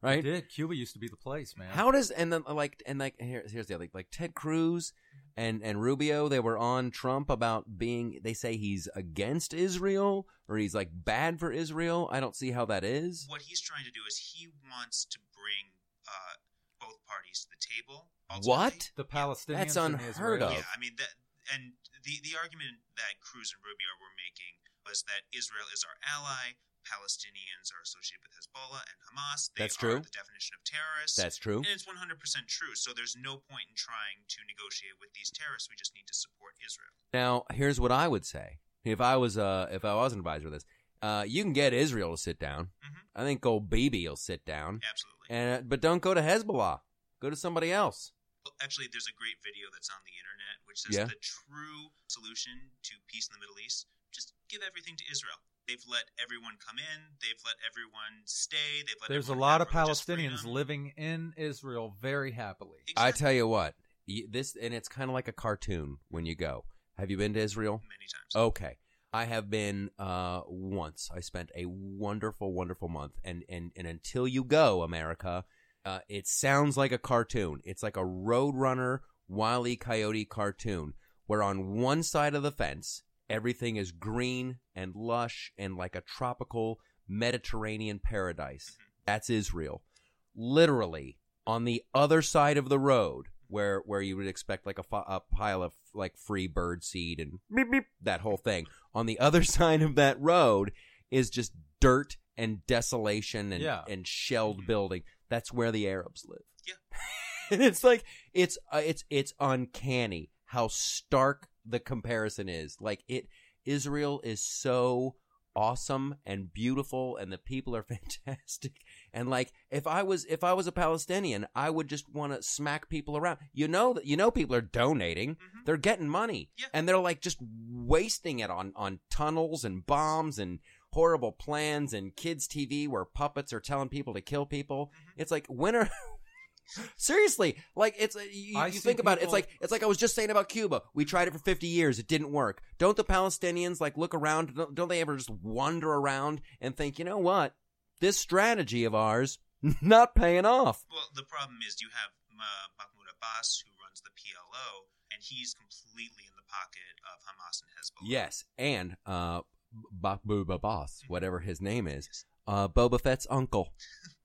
fifties, It right? did. Cuba used to be the place, man. How does and then like and like here, here's the other like Ted Cruz and and Rubio they were on Trump about being they say he's against Israel or he's like bad for Israel. I don't see how that is. What he's trying to do is he wants to bring uh, both parties to the table. ultimately. What? the Palestinians? That's and the unheard of. Yeah, I mean that, and the the argument that Cruz and Rubio were making was that Israel is our ally. Palestinians are associated with Hezbollah and Hamas. They That's are true. The definition of terrorists. That's true. And it's 100% true. So there's no point in trying to negotiate with these terrorists. We just need to support Israel. Now, here's what I would say if I was uh if I was an advisor of this. Uh, you can get Israel to sit down. Mhm. I think old Bibi will sit down. Absolutely. And uh, but don't go to Hezbollah. Go to somebody else. Well, Actually, there's a great video that's on the internet which says Yeah. the true solution to peace in the Middle East: just give everything to Israel. They've let everyone come in. They've let everyone stay. They've let There's a lot of Palestinians freedom. living in Israel very happily. I tell you what, this and it's kind of like a cartoon when you go. Have you been to Israel? many times. Okay. I have been uh, once. I spent a wonderful, wonderful month, and and and until you go, America, uh, it sounds like a cartoon. It's like a Roadrunner, Wile E. Coyote cartoon, where on one side of the fence everything is green and lush and like a tropical Mediterranean paradise. That's Israel. Literally on the other side of the road, where where you would expect like a, fi- a pile of like free bird seed and beep, beep, that whole thing. On the other side of that road is just dirt and desolation and Yeah. and shelled building. That's where the Arabs live. Yeah. and it's like it's uh, it's it's uncanny how stark the comparison is. Like it Israel is so awesome and beautiful and the people are fantastic and like if i was if i was a palestinian i would just want to smack people around you know that you know people are donating Mhm. they're getting money Yeah. and they're like just wasting it on on tunnels and bombs and horrible plans and kids tv where puppets are telling people to kill people Mhm. it's like when are seriously like it's you, you think about it it's like it's like i was just saying about cuba. We tried it for 50 years it didn't work. Don't the palestinians like look around don't, don't they ever just wander around and think you know what? This strategy of ours not paying off. Well, the problem is you have uh, Mahmoud Abbas, who runs the PLO, and he's completely in the pocket of Hamas and Hezbollah. yes and uh Mahmoud Abbas, whatever his name is, uh, Boba Fett's uncle.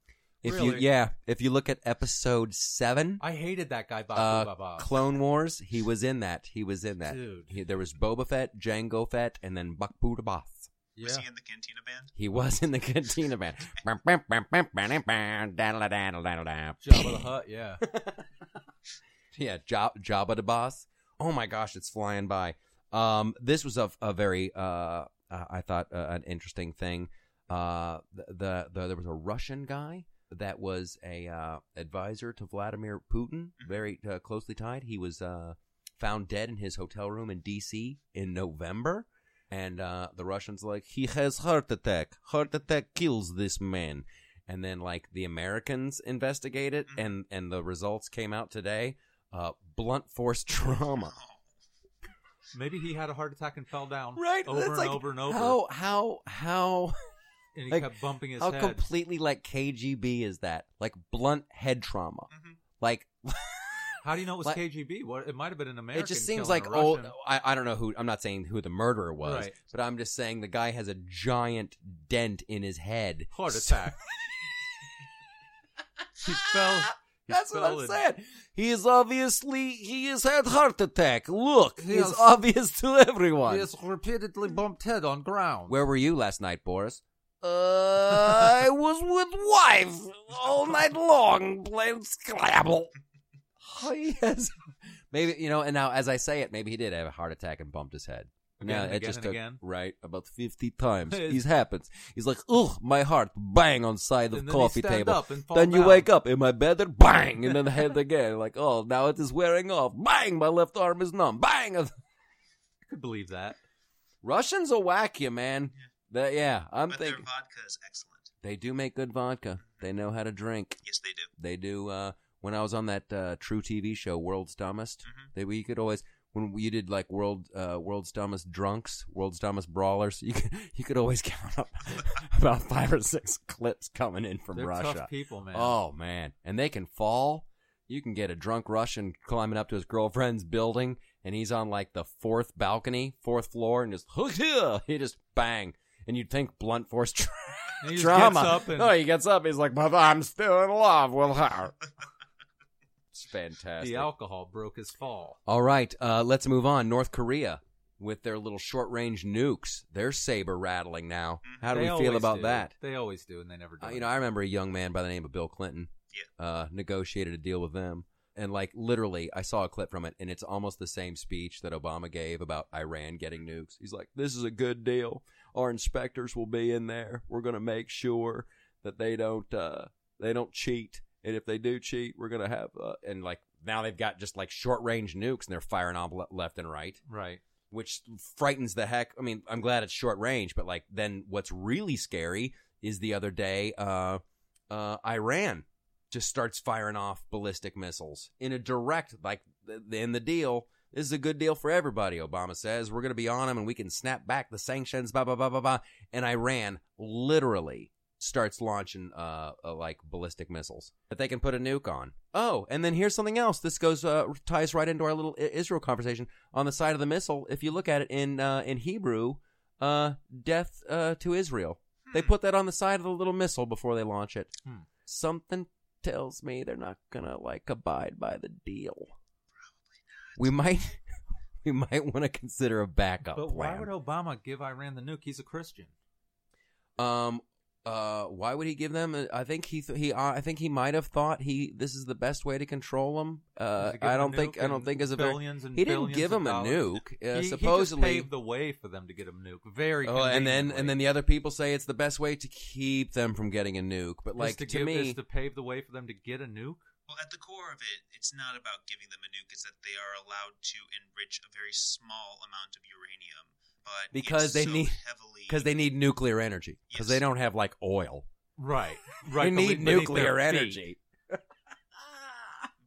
If Really? you yeah, if you look at episode seven, I hated that guy. Baku uh, Baba. Clone Wars, he was in that. He was in that. Dude. He, there was Boba Fett, Jango Fett, and then Bakbu the Boss. Was he in the Cantina band? He was in the Cantina band. Jabba the Hutt. Yeah. yeah, Job, Jabba the Boss. Oh my gosh, it's flying by. Um, this was a, a very, uh, uh, I thought, uh, an interesting thing. Uh, the, the, the there was a Russian guy that was a uh, advisor to Vladimir Putin, very uh, closely tied. He was uh, found dead in his hotel room in D.C. in November, and uh, the Russians like he has heart attack. Heart attack kills this man. And then like the Americans investigate it, and and the results came out today. Uh, blunt force trauma. Maybe he had a heart attack and fell down. Right, Over It's and like, over and over. How how how and he like, kept bumping his head. how head. completely like KGB is that? Like blunt head trauma. Mhm. Like How do you know it was Like- KGB? What? It might have been an American. it just seems like oh I, I don't know who I'm not saying who the murderer was, Right. but I'm just saying the guy has a giant dent in his head. heart attack. he fell. he That's what I'm and- saying. He is obviously he has had heart attack. Look, He it's obvious to everyone. He has repeatedly bumped head on ground. Where were you last night, Boris? Uh, I was with wife all night long playing Scrabble. He has, maybe you know, and now as I say it, maybe he did have a heart attack and bumped his head. Again Yeah, and it again just and took again? right about fifty times. It's- it happens. He's like, ugh, my heart, bang on side of then coffee he table. Up and fall Then you down. wake up, am I better? Bang, and then the head again. Like, oh, now it is wearing off. Bang, my left arm is numb. Bang. I could believe that. Russians will whack you, man. That, yeah, I'm but thinking their vodka is excellent. they do make good vodka. They know how to drink. Yes, they do. They do. Uh, when I was on that uh, truTV show, World's Dumbest, Mhm. they we could always when you did like World uh, World's Dumbest Drunks, World's Dumbest Brawlers, you could you could always count up about five or six clips coming in from They're Russia. tough people, man. Oh man, and they can fall. You can get a drunk Russian climbing up to his girlfriend's building, and he's on like the fourth balcony, fourth floor, and just he just bang, and you'd think blunt force tra- And he just trauma. gets up and no, he gets up. He's like, "But I'm still in love with her." it's fantastic. the alcohol broke his fall. All right, uh, let's move on. North Korea with their little short-range nukes. They're saber rattling now. How do They we feel about do. that? They always do, and they never do. Uh, you know, I remember a young man by the name of Bill Clinton uh, negotiated a deal with them. And, like, literally, I saw a clip from it, and it's almost the same speech that Obama gave about Iran getting nukes. He's like, This is a good deal. Our inspectors will be in there. We're going to make sure that they don't, uh, they don't cheat. And if they do cheat, we're going to have, uh, and, like, now they've got just, like, short range nukes, and they're firing on le- left and right right. which frightens the heck. I mean, I'm glad it's short range, but like then what's really scary is the other day, uh, uh, Iran just starts firing off ballistic missiles in a direct, like in the deal. This is a good deal for everybody. Obama says we're going to be on them and we can snap back the sanctions. Blah blah blah blah blah. And Iran literally starts launching uh, uh like ballistic missiles that they can put a nuke on. Oh, and then here's something else. This goes uh, ties right into our little Israel conversation on the side of the missile. If you look at it in uh, in Hebrew, uh, death uh, to Israel. They put that on the side of the little missile before they launch it. Hmm. Something tells me they're not gonna like abide by the deal. We might we might want to consider a backup But why plan. would Obama give Iran the nuke? He's a Christian. Um. Uh. Why would he give them? uh, I think he. Th- he. Uh, I think he might have thought he. This is the best way to control them. Uh. Does he give I don't think. nuke I don't and think as a very. billions and He didn't billions give of him a dollars? nuke. Uh, he, he supposedly. just paved the way for them to get a nuke. Very. Oh, and then and then the other people say it's the best way to keep them from getting a nuke. But like to, to, give, me, is to pave the way for them to get a nuke. Well, at the core of it, it's not about giving them a nuke. It's that they are allowed to enrich a very small amount of uranium, but Because it's they so need- heavily because they need nuclear energy because they don't have like oil. Right. They Right. need beneath- beneath nuclear energy.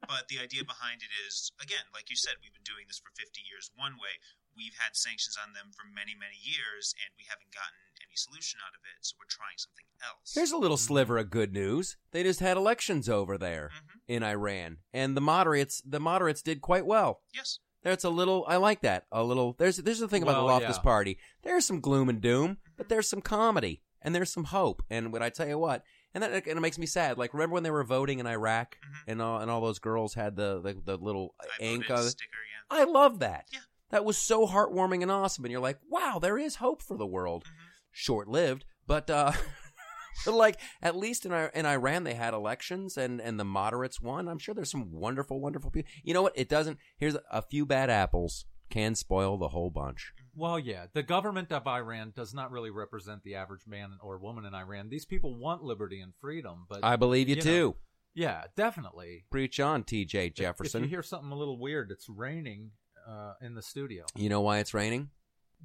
But the idea behind it is, again, like you said, we've been doing this for 50 years one way. We've had sanctions on them for many, many years, and we haven't gotten any solution out of it, so we're trying something else. Here's a little sliver of good news. They just had elections over there Mhm. in Iran, and the moderates the moderates did quite well. Yes. There's a little. I like that. A little. There's there's the thing about the Well, Loftus yeah. Party. There's some gloom and doom, but there's some comedy and there's some hope. And what I tell you what, and that and it makes me sad. Like remember when they were voting in Iraq Mhm. and all and all those girls had the the, the little I ink voted on it? sticker, yeah. I love that. Yeah. That was so heartwarming and awesome. And you're like, wow, there is hope for the world. Mhm. Short lived, but uh, but like at least in in Iran they had elections and and the moderates won. I'm sure there's some wonderful, wonderful people. You know what? It doesn't. Here's a few bad apples can spoil the whole bunch. Well, yeah, the government of Iran does not really represent the average man or woman in Iran. These people want liberty and freedom, but I believe you, you too. know, yeah, definitely. Preach on, T.J. If- Jefferson. If you hear something a little weird, it's raining uh, in the studio you know why it's raining?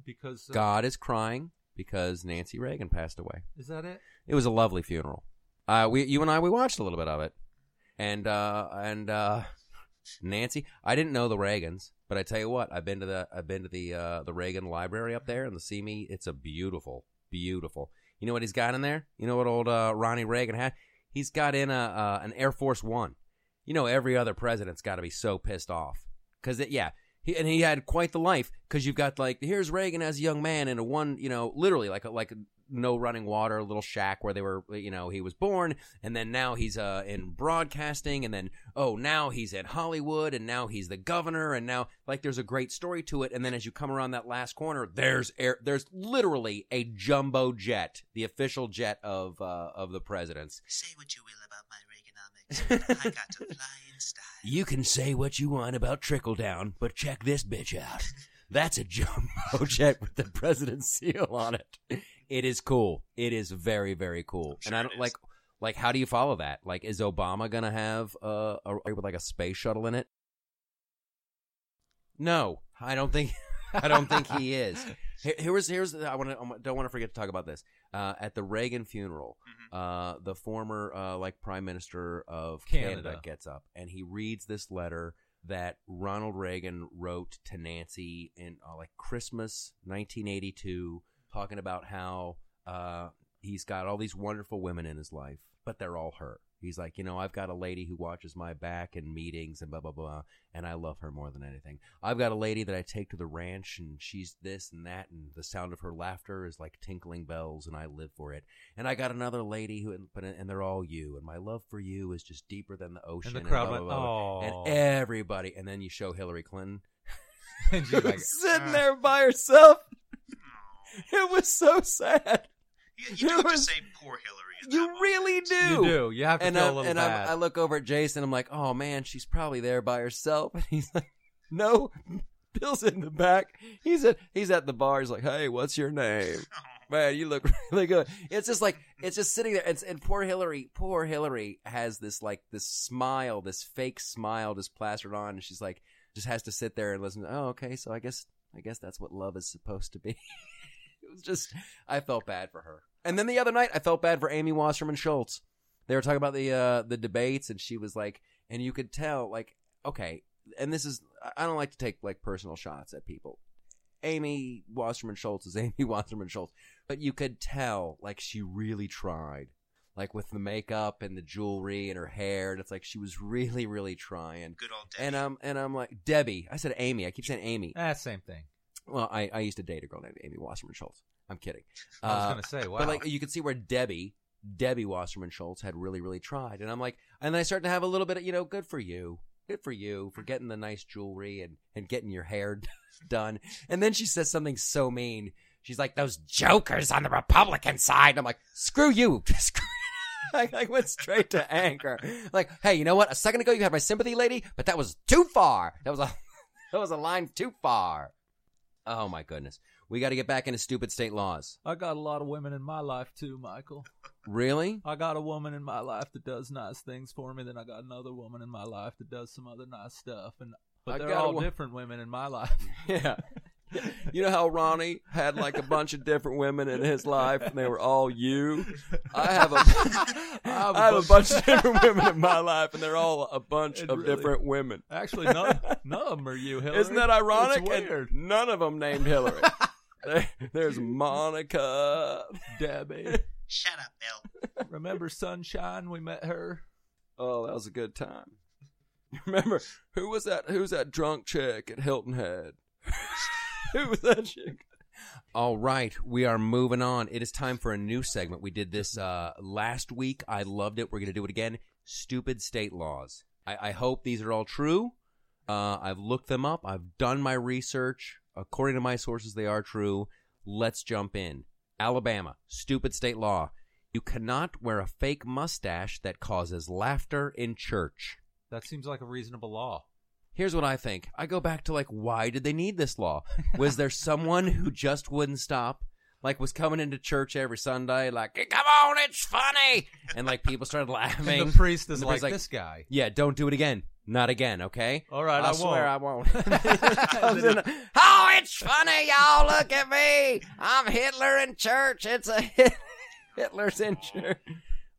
because uh, God is crying because Nancy Reagan passed away. is that it? It was a lovely funeral. Uh, we, you and I, we watched a little bit of it, and uh, and uh, Nancy, I didn't know the Reagans, but I tell you what, I've been to the, I've been to the, uh, the Reagan Library up there, and the see me, it's a beautiful, beautiful. You know what he's got in there? You know what old uh, Ronnie Reagan had? He's got in a uh, an Air Force One. You know, every other president's got to be so pissed off because yeah. He, and he had quite the life because you've got like here's Reagan as a young man in a one you know literally like a, like a no running water, a little shack where they were, you know, he was born, and then now he's uh, in broadcasting, and then oh, now he's at Hollywood, and now he's the governor, and now like there's a great story to it, and then as you come around that last corner, there's air, there's literally a jumbo jet, the official jet of uh, of the president's. Say what you will about my Reaganomics, I got to fly. You can say what you want about trickle down, but check this bitch out. That's a jumbo jet with the president's seal on it. It is cool. It is very, very cool. Sure and I don't like like how do you follow that? Like is Obama gonna have uh, a with like a space shuttle in it? No, I don't think I don't think he is. Here, here's here's I want to don't want to forget to talk about this. Uh, at the Reagan funeral, Mhm. uh, the former uh, like prime minister of Canada. Canada gets up and he reads this letter that Ronald Reagan wrote to Nancy in uh, like Christmas 1982, talking about how uh, he's got all these wonderful women in his life, but they're all her. He's like, you know, I've got a lady who watches my back in meetings and blah blah blah, and I love her more than anything. I've got a lady that I take to the ranch, and she's this and that, and the sound of her laughter is like tinkling bells, and I live for it. And I got another lady who, but and they're all you, and my love for you is just deeper than the ocean. And the crowd blah, went, blah, blah, blah. "Oh!" and everybody, and then you show Hillary Clinton And she's like, sitting ah. there by herself. It was so sad. You, you do It have to was- say poor Hillary. At You really do. you do. You have to And, feel I, a little and bad. I, I look over at Jason. I'm like, oh man, she's probably there by herself. And he's like, no, Bill's in the back. He's at he's at the bar. He's like, hey, what's your name? Man, you look really good. It's just like it's just sitting there. It's, and poor Hillary, poor Hillary has this like this smile, this fake smile, just plastered on, and she's like, just has to sit there and listen. Oh, okay, so I guess I guess that's what love is supposed to be. it was just I felt bad for her. And then the other night, I felt bad for Amy Wasserman Schultz. They were talking about the uh, the debates, and she was like, and you could tell, like, okay, and this is I don't like to take like personal shots at people. Amy Wasserman Schultz is Amy Wasserman Schultz, but you could tell like she really tried, like with the makeup and the jewelry and her hair, and it's like she was really, really trying. Good old Debbie. And um, and I'm like Debbie. I said Amy. I keep saying Amy. ah, same thing. Well, I, I used to date a girl named Amy Wasserman Schultz. I'm kidding. I was Uh, gonna say, wow. But like you could see where Debbie, Debbie Wasserman Schultz had really, really tried. And I'm like, and then I started to have a little bit of, you know, good for you. Good for you for getting the nice jewelry and, and getting your hair done. And then she says something so mean. She's like, those jokers on the Republican side. I'm like, screw you. I, I went straight to anger. Like, hey, you know what? A second ago you had my sympathy, lady, but that was too far. That was a that was a line too far. Oh my goodness. We got to get back into stupid state laws. I got a lot of women in my life too, Michael. Really? I got a woman in my life that does nice things for me. Then I got another woman in my life that does some other nice stuff. And but I they're all wo- different women in my life. Yeah. You know how Ronnie had like a bunch of different women in his life and they were all you? I have a I have I have a bunch- bunch of different women in my life and they're all a bunch It of really- different women. Actually, none, none of them are you, Hillary. Isn't that ironic? It's And weird. none of them named Hillary. There- There's Monica. Debbie. Shut up, Bill. Remember Sunshine? We met her. Oh, that was a good time. Remember who was that? Who's that drunk chick at Hilton Head? who was that chick? All right, we are moving on. It is time for a new segment. We did this uh, last week. I loved it. We're going to do it again. Stupid state laws. I, I hope these are all true. Uh, I've looked them up. I've done my research. According to my sources, they are true. Let's jump in. Alabama, stupid state law. You cannot wear a fake mustache that causes laughter in church. That seems like a reasonable law. Here's what I think. I go back to like, why did they need this law? Was there someone who just wouldn't stop? Like was coming into church every Sunday, like, come on, it's funny, and like people started laughing. And the priest is the like, priest's this guy. yeah, don't do it again, not again, okay? All right, I, I swear I won't. oh, it's funny, y'all. Look at me. I'm Hitler in church. It's a Hit- Hitler's in church.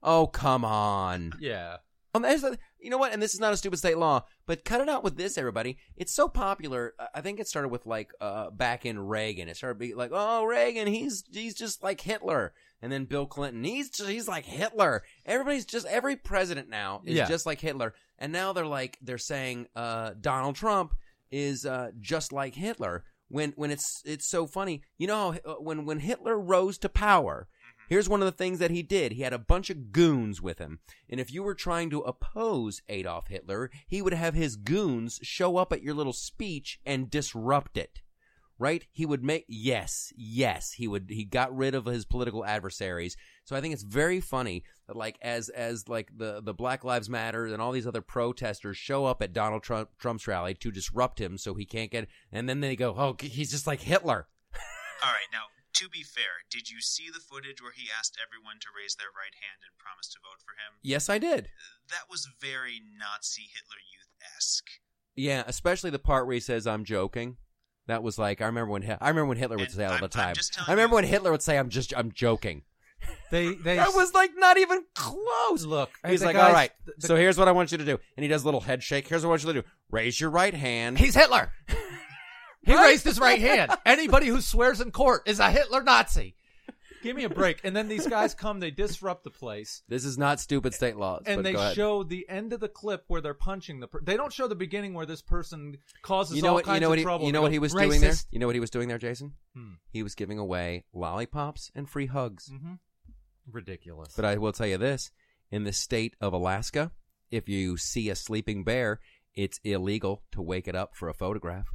Oh, come on. Yeah. Um, a- you know what? And this is not a stupid state law, but cut it out with this, everybody. It's so popular. I think it started with like uh, back in Reagan. It started being like, oh, Reagan, he's he's just like Hitler, and then Bill Clinton, he's just, he's like Hitler. Everybody's just every president now is Yeah. just like Hitler, and now they're like they're saying uh, Donald Trump is uh, just like Hitler. When when it's it's so funny, you know, how, uh, when when Hitler rose to power. Here's one of the things that he did. He had a bunch of goons with him. And if you were trying to oppose Adolf Hitler, he would have his goons show up at your little speech and disrupt it. Right? He would make yes, yes, he would he got rid of his political adversaries. So I think it's very funny that like as as like the the Black Lives Matter and all these other protesters show up at Donald Trump Trump's rally to disrupt him so he can't get and then they go, "Oh, he's just like Hitler." All right, now to be fair, did you see the footage where he asked everyone to raise their right hand and promise to vote for him? Yes, I did. That was very Nazi Hitler Youth esque. Yeah, especially the part where he says I'm joking. That was like I remember when I remember when Hitler would And say all I'm- the time. I remember you- when Hitler would say I'm just I'm joking. They they That was like not even close. look. He's like, guys- all right. the- the- so here's what I want you to do, and he does a little head shake. Here's what I want you to do: raise your right hand. he's Hitler. He Right? raised his right hand. Anybody who swears in court is a Hitler Nazi. Give me a break. And then these guys come, they disrupt the place, This is not stupid state laws. and they go ahead. show the end of the clip where they're punching the. Per- they don't show the beginning where this person causes You know all what? kinds You know of what? He, trouble. you know what he was doing there. You know what he was doing there, Jason? Hmm. He was giving away lollipops and free hugs. Mhm. Ridiculous. But I will tell you this: in the state of Alaska, if you see a sleeping bear, it's illegal to wake it up for a photograph.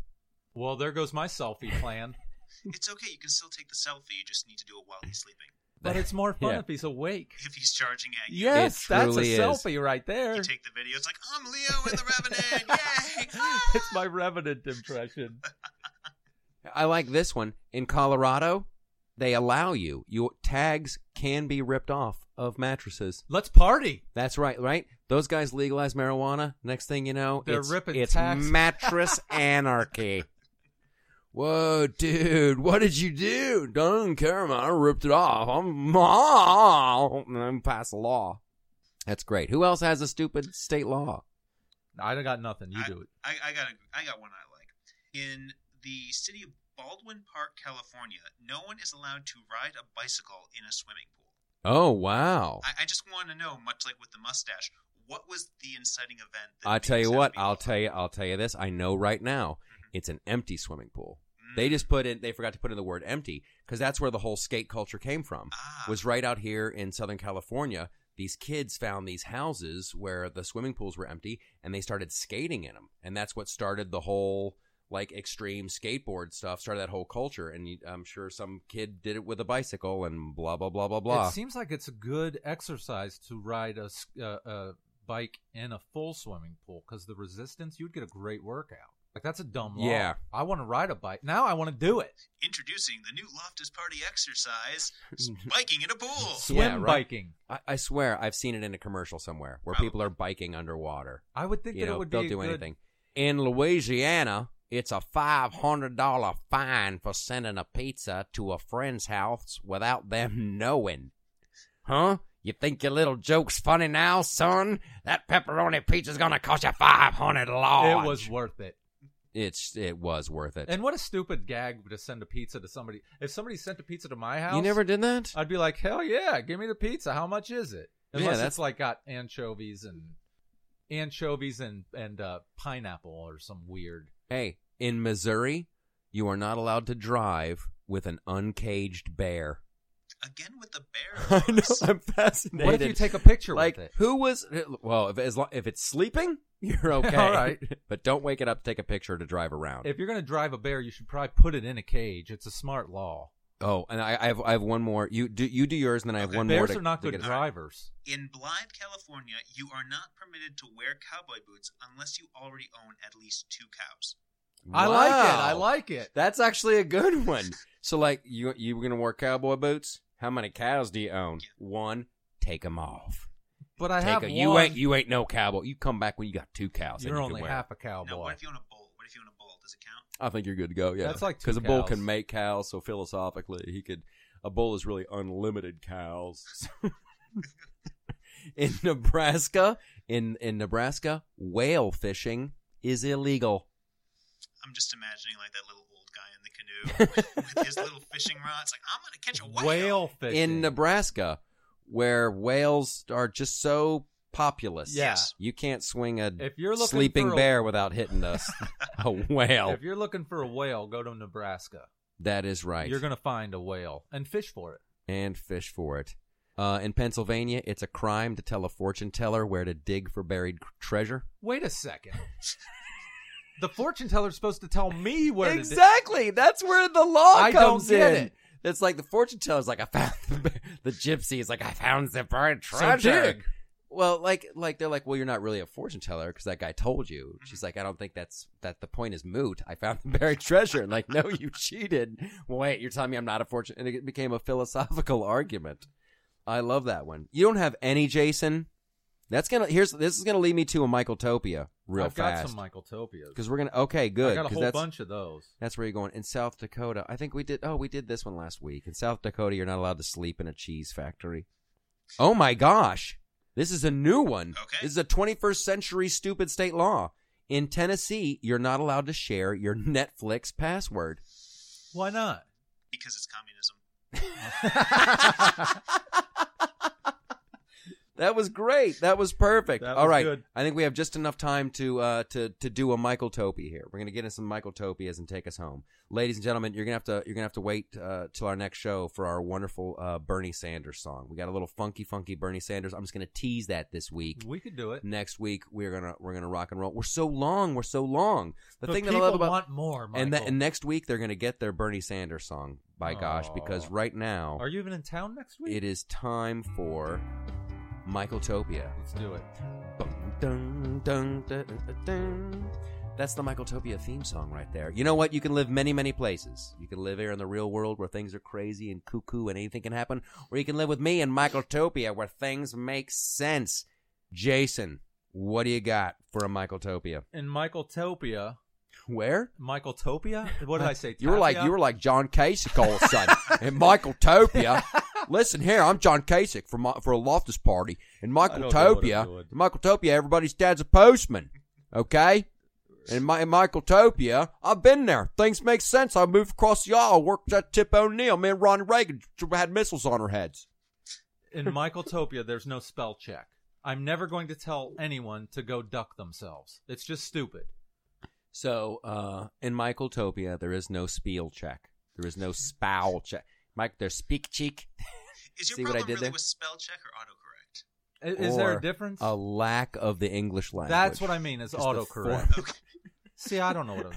well, there goes my selfie plan. It's okay, you can still take the selfie, you just need to do it while he's sleeping. But it's more fun Yeah. if he's awake. If he's charging at you, Yes, that's a is. selfie right there. you take the video, it's like, I'm Leo in the Revenant, yay! it's my Revenant impression. I like this one. In Colorado, they allow you. Your tags can be ripped off of mattresses. Let's party. That's right, right? Those guys legalize marijuana. Next thing you know, They're it's, ripping it's tags. mattress anarchy. Whoa, dude, what did you do? Don't care, man. I ripped it off. I'm, and I'm pass a law. That's great. Who else has a stupid state law? I got nothing. You I- do it. I, I got a, I got one I like. In the city of Baldwin Park, California, no one is allowed to ride a bicycle in a swimming pool. Oh, wow. I, I just want to know, much like with the mustache, what was the inciting event? That I'll tell you what. I'll tell you. I'll tell you this. I know right now. Mm-hmm. It's an empty swimming pool. They just put in. They forgot to put in the word empty because that's where the whole skate culture came from. Ah. Was right out here in Southern California. These kids found these houses where the swimming pools were empty, and they started skating in them, and that's what started the whole like extreme skateboard stuff. Started that whole culture, and you, I'm sure some kid did it with a bicycle, and blah blah blah blah blah. It seems like it's a good exercise to ride a, uh, a bike in a full swimming pool because the resistance, you'd get a great workout. Like that's a dumb law. Yeah. I want to ride a bike now. I want to do it. Introducing the new Loftus Party exercise: biking in a pool. Swim Yeah, right. biking. I, I swear, I've seen it in a commercial somewhere where Probably. people are biking underwater. I would think you that know, it would they'll be do good- anything. In Louisiana, it's a five hundred dollar fine for sending a pizza to a friend's house without them knowing. Huh? You think your little joke's funny now, son? That pepperoni pizza's gonna cost you five hundred large. It was worth it. It's it was worth it. And what a stupid gag to send a pizza to somebody. If somebody sent a pizza to my house, you never did that? I'd be like, hell yeah, give me the pizza. How much is it? Yeah, Unless that's- it's like got anchovies and anchovies and and uh, pineapple or some weird. hey, in Missouri, you are not allowed to drive with an uncaged bear. Again with the bear. I know. I'm fascinated. What if you take a picture like with it? who was well if as long, if it's sleeping you're okay All right. but don't wake it up to take a picture to drive around If you're gonna drive a bear, you should probably put it in a cage. It's a smart law. oh and I, I have I have one more you do you do yours and then I have Okay. one more Bears are not to good get- drivers. In Blythe, California, you are not permitted to wear cowboy boots unless you already own at least two cows. I like it. I like it. that's actually a good one so like you you were gonna wear cowboy boots how many cows do you own one take them off But I take have 'em. one. you ain't you ain't no cowboy you come back when you got two cows You're you only can half a cowboy. Now, what if you own a bull? What if you own a bull? Does it count? I think you're good to go. Yeah, That's like two because a bull cows. can make cows. So philosophically, he could. A bull is really unlimited cows. in Nebraska, in in Nebraska, whale fishing is illegal. I'm just imagining like that little old guy in the canoe with, with his little fishing rods. Like, I'm gonna catch a whale. Whale fishing In Nebraska, where whales are just so populous, Yeah. Yes. you can't swing a If you're looking sleeping a- bear without hitting us. a whale. If you're looking for a whale, go to Nebraska. that is right. You're gonna find a whale and fish for it. and fish for it. Uh, in Pennsylvania, it's a crime to tell a fortune teller where to dig for buried treasure. Wait a second. the fortune teller's supposed to tell me where exactly. That's where the law I don't comes get in. it. It's like the fortune teller's like, I found the, the gypsy is like, I found the buried treasure. dig. Well, like, like they're like, well, you're not really a fortune teller because that guy told you. She's like, I don't think that's that. The point is moot. I found the buried treasure. And like, no, you cheated. Wait, you're telling me I'm not a fortune? And it became a philosophical argument. I love that one. You don't have any Jason. That's gonna here's this is gonna lead me to a Michael Topia real fast. I've got some Michael Topias. because we're gonna okay good I got a 'cause whole that's bunch of those. that's where you're going in South Dakota. I think we did. Oh, we did this one last week in South Dakota. You're not allowed to sleep in a cheese factory. Oh my gosh, this is a new one. Okay. This is a 21st century stupid state law. In Tennessee, you're not allowed to share your Netflix password. Why not? because it's communism. That was great. That was perfect. That was right. good. I think we have just enough time to uh to to do a Michael Topia here. We're gonna get in some Michael Topias and take us home, ladies and gentlemen. You're gonna have to you're gonna have to wait uh, till our next show for our wonderful uh, Bernie Sanders song. We got a little funky, funky Bernie Sanders. I'm just gonna tease that this week. We could do it. Next week we're gonna we're gonna rock and roll. We're so long. We're so long. The But thing that I people love about want more. Michael. and that and next week they're gonna get their Bernie Sanders song. By gosh, because Aw. right now Are you even in town next week? it is time for Michael Topia. Let's do it. Dun, dun, dun, dun, dun. That's the Michaeltopia theme song right there. You know what? You can live many, many places. You can live here in the real world where things are crazy and cuckoo and anything can happen, or you can live with me in Michaeltopia where things make sense. Jason, what do you got for a Michaeltopia? In Michaeltopia, Where? Michaeltopia? What did I say? You were like you were like John Kasich all of a sudden, and Michael Topia. Listen here, I'm John Kasich for my, for a Loftus party, and Michael don't know what I'm Topia. Michael Topia, everybody's dad's a postman, okay? And my and Michael Topia, I've been there. Things make sense. I moved across the aisle, worked at Tip O'Neill. Me and Ronnie Reagan had missiles on our heads. in Michael Topia, there's no spell check. I'm never going to tell anyone to go duck themselves. It's just stupid. So, uh, in Michael Topia, there is no spiel check. There is no spowl check. Mike, there's speak cheek. Is your See what I problem did really there? with spell check or autocorrect? I- Is there a difference? A lack of the English language. That's what I mean. Is Just the autocorrect. form. See, I don't know what I'm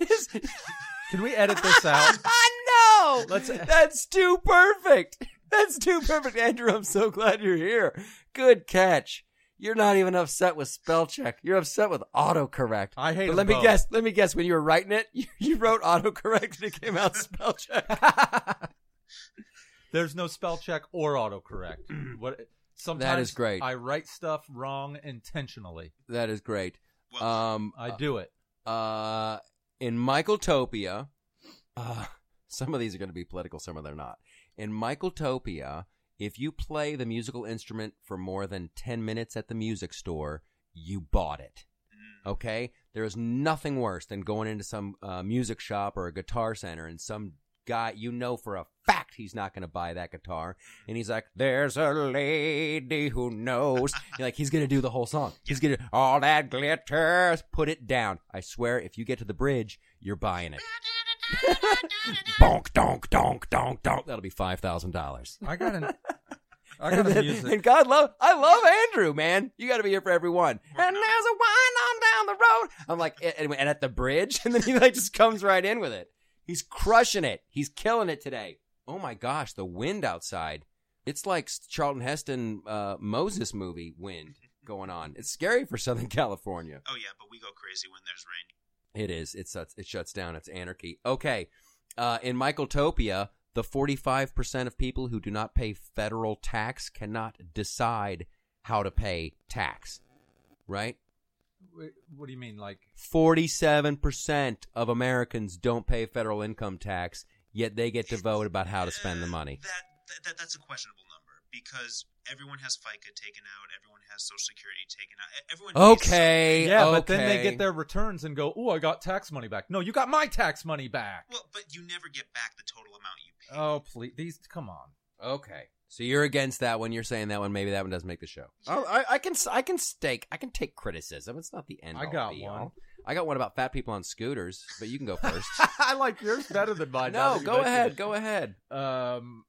saying. Can we edit this out? no, Let's- that's too perfect. That's too perfect, Andrew. I'm so glad you're here. Good catch. You're not even upset with spell check. You're upset with autocorrect. I hate But them let me both. guess. Let me guess. When you were writing it, you, you wrote autocorrect and it came out spell check. There's no spell check or autocorrect. What? Sometimes that is great. I write stuff wrong intentionally. that is great. Well, Um, I do it. uh, in Michael Topia, uh, some of these are going to be political, some of them are not. In Michael Topia, if you play the musical instrument for more than 10 minutes at the music store, you bought it. mm, Okay? There is nothing worse than going into some uh, music shop or a guitar center and some guy you know for a fact he's not going to buy that guitar and he's like there's a lady who knows. You're like he's going to do the whole song. He's going to all that glitters. Put it down. I swear if you get to the bridge you're buying it bonk, donk, donk, donk, donk. That'll be five thousand dollars. I got an. I got a music. And God love, I love Andrew, man. You got to be here for everyone. And there's a wine on down the road. I'm like, and, and at the bridge, and then he like just comes right in with it. He's crushing it. He's killing it today. Oh my gosh, the wind outside. It's like Charlton Heston uh, Moses movie wind going on. It's scary for Southern California. Oh yeah, but we go crazy when there's rain. It is. It shuts. It shuts down. It's anarchy. Okay. Uh, in Michaeltopia, the 45% of people who do not pay federal tax cannot decide how to pay tax. Right? What do you mean? Like 47% of Americans don't pay federal income tax, yet they get to vote about how to spend the money. That, that, that that's a questionable number because everyone has FICA taken out, everyone has Social Security taken out, everyone. Okay. yeah, okay. but then they get their returns and go, "Oh, I got tax money back." No, you got my tax money back. Well, but you never get back the total amount you paid. Oh, please, these come on. Okay. So you're against that one. You're saying that one. Maybe that one doesn't make the show. Oh, I, I can I can stake. I can take criticism. It's not the end. I got be one. all. I got one about fat people on scooters, but you can go first. I like yours better than mine. no, that you go ahead. it. Go ahead. Um,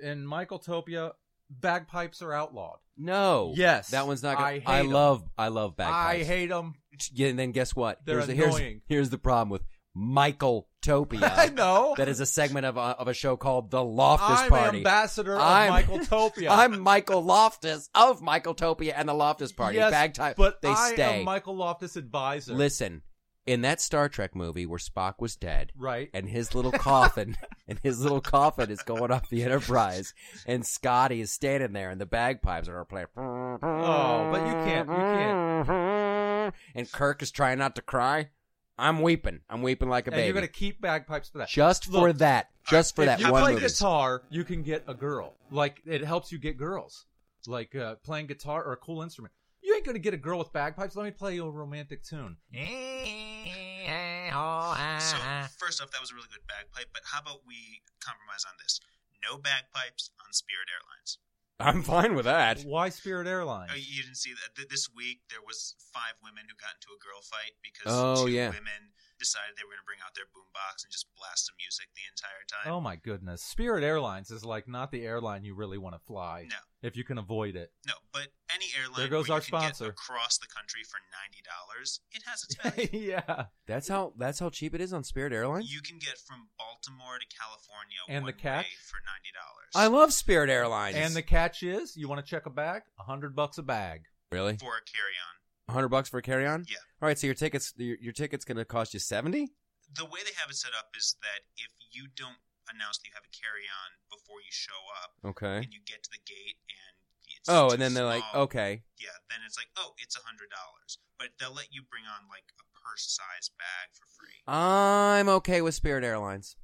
in Michaeltopia, bagpipes are outlawed. No. Yes, That one's not. Gonna, I hate I 'em. love. I love bagpipes. I hate them. Yeah, and then guess what? They're here's, the, here's, annoying. here's the problem with Michael Topia. I know. That is a segment of a, of a show called The Loftus I'm Party. ambassador of I'm- Michaeltopia. I'm Michael Loftus of Michael Topia and the Loftus Party. Yes, Bagpipe, but they I stay. am Michael Loftus advisor. Listen, in that Star Trek movie where Spock was dead, right? and his little coffin and his little coffin is going off the Enterprise, and Scotty is standing there, and the bagpipes are playing. Oh, but you can't- you can't. And Kirk is trying not to cry. I'm weeping. I'm weeping like a and baby. you're gonna keep bagpipes for that. just for that. Just for if that you one play movie. guitar, you can get a girl. Like it helps you get girls. Like uh, playing guitar or a cool instrument. You ain't gonna get a girl with bagpipes. Let me play you a romantic tune. So first off, that was a really good bagpipe. But how about we compromise on this? No bagpipes on Spirit Airlines. I'm fine with that. Why Spirit Airlines? Oh, you didn't see that Th- this week? There was five women who got into a girl fight because Oh, two yeah. women decided they were going to bring out their boombox and just blast some music the entire time. Oh my goodness. Spirit Airlines is like not the airline you really want to fly. No. If you can avoid it. No, but any airline There goes where our you can sponsor. across the country for ninety dollars, it has its value. yeah. That's how that's how cheap it is on Spirit Airlines. you can get from Baltimore to California And one the catch? way for ninety dollars. I love Spirit Airlines. And the catch is, you want to check a bag? A hundred bucks a bag. really for a carry-on. Hundred bucks for a carry on. Yeah. All right, so your tickets your, your tickets gonna cost you seventy. The way they have it set up is that if you don't announce that you have a carry-on before you show up, Okay. and you get to the gate and it's Oh, and then they're like, okay, yeah, then it's like, oh, it's a hundred dollars, but they'll let you bring on like a purse size bag for free. I'm okay with Spirit Airlines.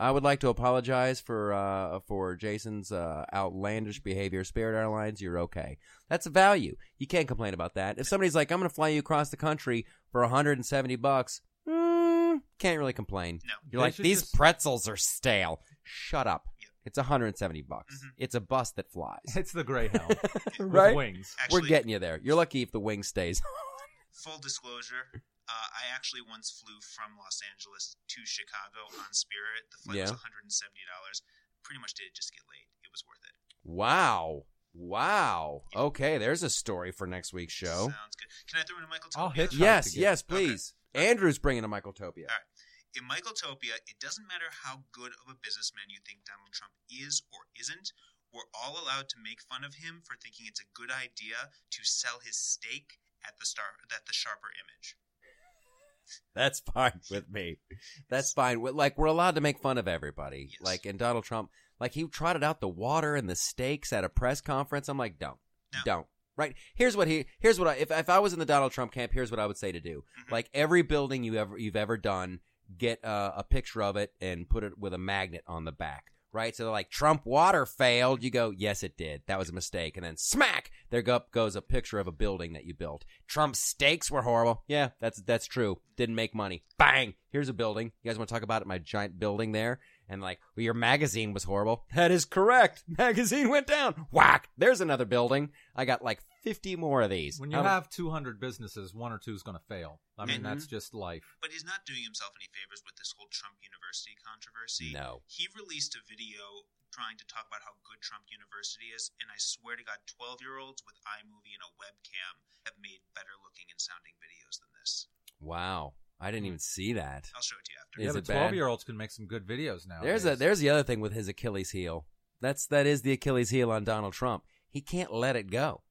I would like to apologize for uh, for Jason's uh, outlandish behavior. Spirit Airlines, you're okay. That's a value. You can't complain about that. If somebody's like, "I'm going to fly you across the country for 170 bucks," mm, can't really complain. No, You're They like, "These just- pretzels are stale." Shut up. Yep. It's 170 bucks. Mhm. It's a bus that flies. It's the Greyhound right? wings. actually, We're getting you there. You're lucky if the wing stays. full disclosure. Uh, I actually once flew from Los Angeles to Chicago on Spirit. The flight was one hundred and seventy dollars. Pretty much did just get late. It was worth it. wow. Wow. Okay, there's a story for next week's show. Sounds good. Can I throw in a Michael? I'll hit. Yes, get- yes, please. Andrew's bringing a Michaeltopia. All right. In Michaeltopia, it doesn't matter how good of a businessman you think Donald Trump is or isn't. We're all allowed to make fun of him for thinking it's a good idea to sell his stake at the star at the Sharper Image. That's fine with me. That's fine. Like we're allowed to make fun of everybody. Yes. Like and Donald Trump, like he trotted out the water and the steaks at a press conference. I'm like, don't, No. don't. Right. Here's what he. Here's what I. If if I was in the Donald Trump camp, here's what I would say to do. Mhm. Like every building you ever you've ever done, get uh, a picture of it and put it with a magnet on the back. Right. So they're like Trump water failed. You go, yes, it did. That was a mistake. And then smack, there go, goes a picture of a building that you built. Trump's steaks were horrible. Yeah, that's that's true. Didn't make money. Bang. Here's a building. You guys want to talk about it? My giant building there. And like, well, your magazine was horrible. That is correct. Magazine went down. Whack. There's another building. I got like 50 more of these. When you How- have 200 businesses, one or two is going to fail. I mean, Mhm. that's just life. But he's not doing himself any favors with this whole Trump University controversy. No. He released a video trying to talk about how good Trump University is, and I swear to God, 12 year olds with iMovie and a webcam have made better looking and sounding videos than this. Wow. I didn't even see that. I'll show it to you after. Is yeah, it but bad? 12 year olds can make some good videos now. There's a there's the other thing with his Achilles heel. That's that is the Achilles heel on Donald Trump. He can't let it go.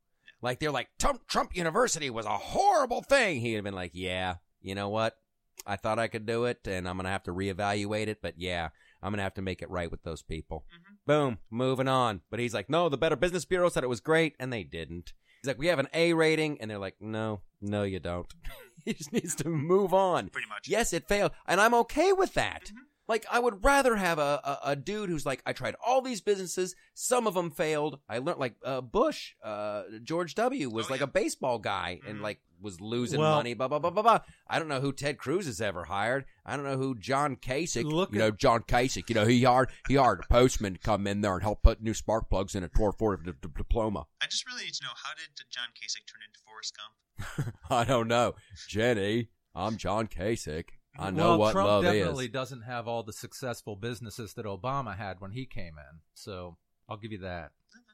Like they're like Trump Trump University was a horrible thing. He'd have been like, yeah, you know what? I thought I could do it, and I'm gonna have to reevaluate it. But yeah, I'm gonna have to make it right with those people. Mhm. Boom, moving on. But he's like, no, the Better Business Bureau said it was great, and they didn't. He's like, we have an A rating, and they're like, no, no, you don't. he just needs to move on. Pretty much. Yes, it failed, and I'm okay with that. Mhm. Like, I would rather have a, a, a dude who's like, I tried all these businesses, some of them failed. I learned, like, uh, Bush, uh, George W. was Oh, like yeah. a baseball guy and, Mhm. like, was losing Well- money, blah, blah, blah, blah, blah. I don't know who Ted Cruz has ever hired. I don't know who John Kasich, Look you at- know, John Kasich, you know, he hired, he hired a postman to come in there and help put new spark plugs in a Tor Ford d- d- diploma. I just really need to know how did John Kasich turn into Forrest Gump? I don't know. Jenny, I'm John Kasich. I know well, what Trump love definitely is. doesn't have all the successful businesses that Obama had when he came in. So I'll give you that.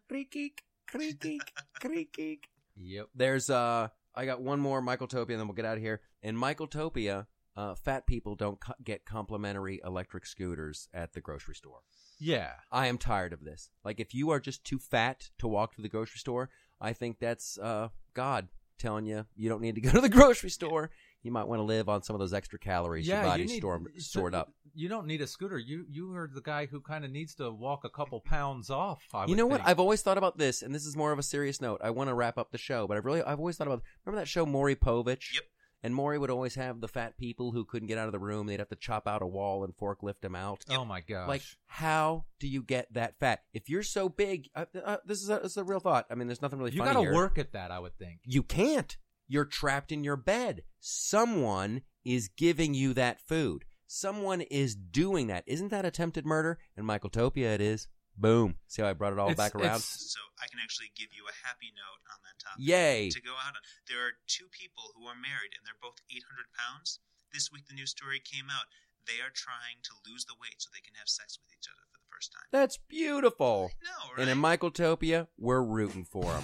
Creaky, creaky, creaky. Yep. There's uh, I got one more Michael Topia, and then we'll get out of here. In Michael Topia, uh, fat people don't co- get complimentary electric scooters at the grocery store. Yeah. I am tired of this. Like, if you are just too fat to walk to the grocery store, I think that's uh, God telling you you don't need to go to the grocery store. You might want to live on some of those extra calories your yeah, body's you need, storm, so- stored up. You don't need a scooter. You you are the guy who kind of needs to walk a couple pounds off. I you would know what? I've always thought about this, and this is more of a serious note. I want to wrap up the show, but I've really, I've always thought about. Remember that show, Maury Povich? Yep. And Maury would always have the fat people who couldn't get out of the room. They'd have to chop out a wall and forklift them out. Oh my gosh. Like, how do you get that fat? If you're so big, uh, uh, this is a, this is a real thought. I mean, there's nothing really you funny got to here. work at that. I would think. You can't. You're trapped in your bed. Someone is giving you that food. Someone is doing that. Isn't that attempted murder? In Michael Topia, it is. Boom. See how I brought it all It's- back around? So I can actually give you a happy note on that topic. Yay. To go out on. There are two people who are married and they're both 800 pounds. This week the news story came out. They are trying to lose the weight so they can have sex with each other for the first time. That's beautiful. No, right? And in Michael Topia, we're rooting for them.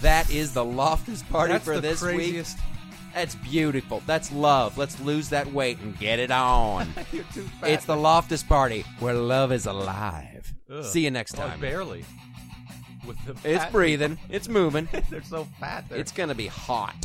That is the Loftus party That's for the this week. craziest. That's beautiful. That's love. Let's lose that weight and get it on. You're too fat. it's the Loftus party where love is alive. Ugh. See you next Oh, time. barely. With the It's fat breathing. It's moving. They're so fat. They're It's going to be hot.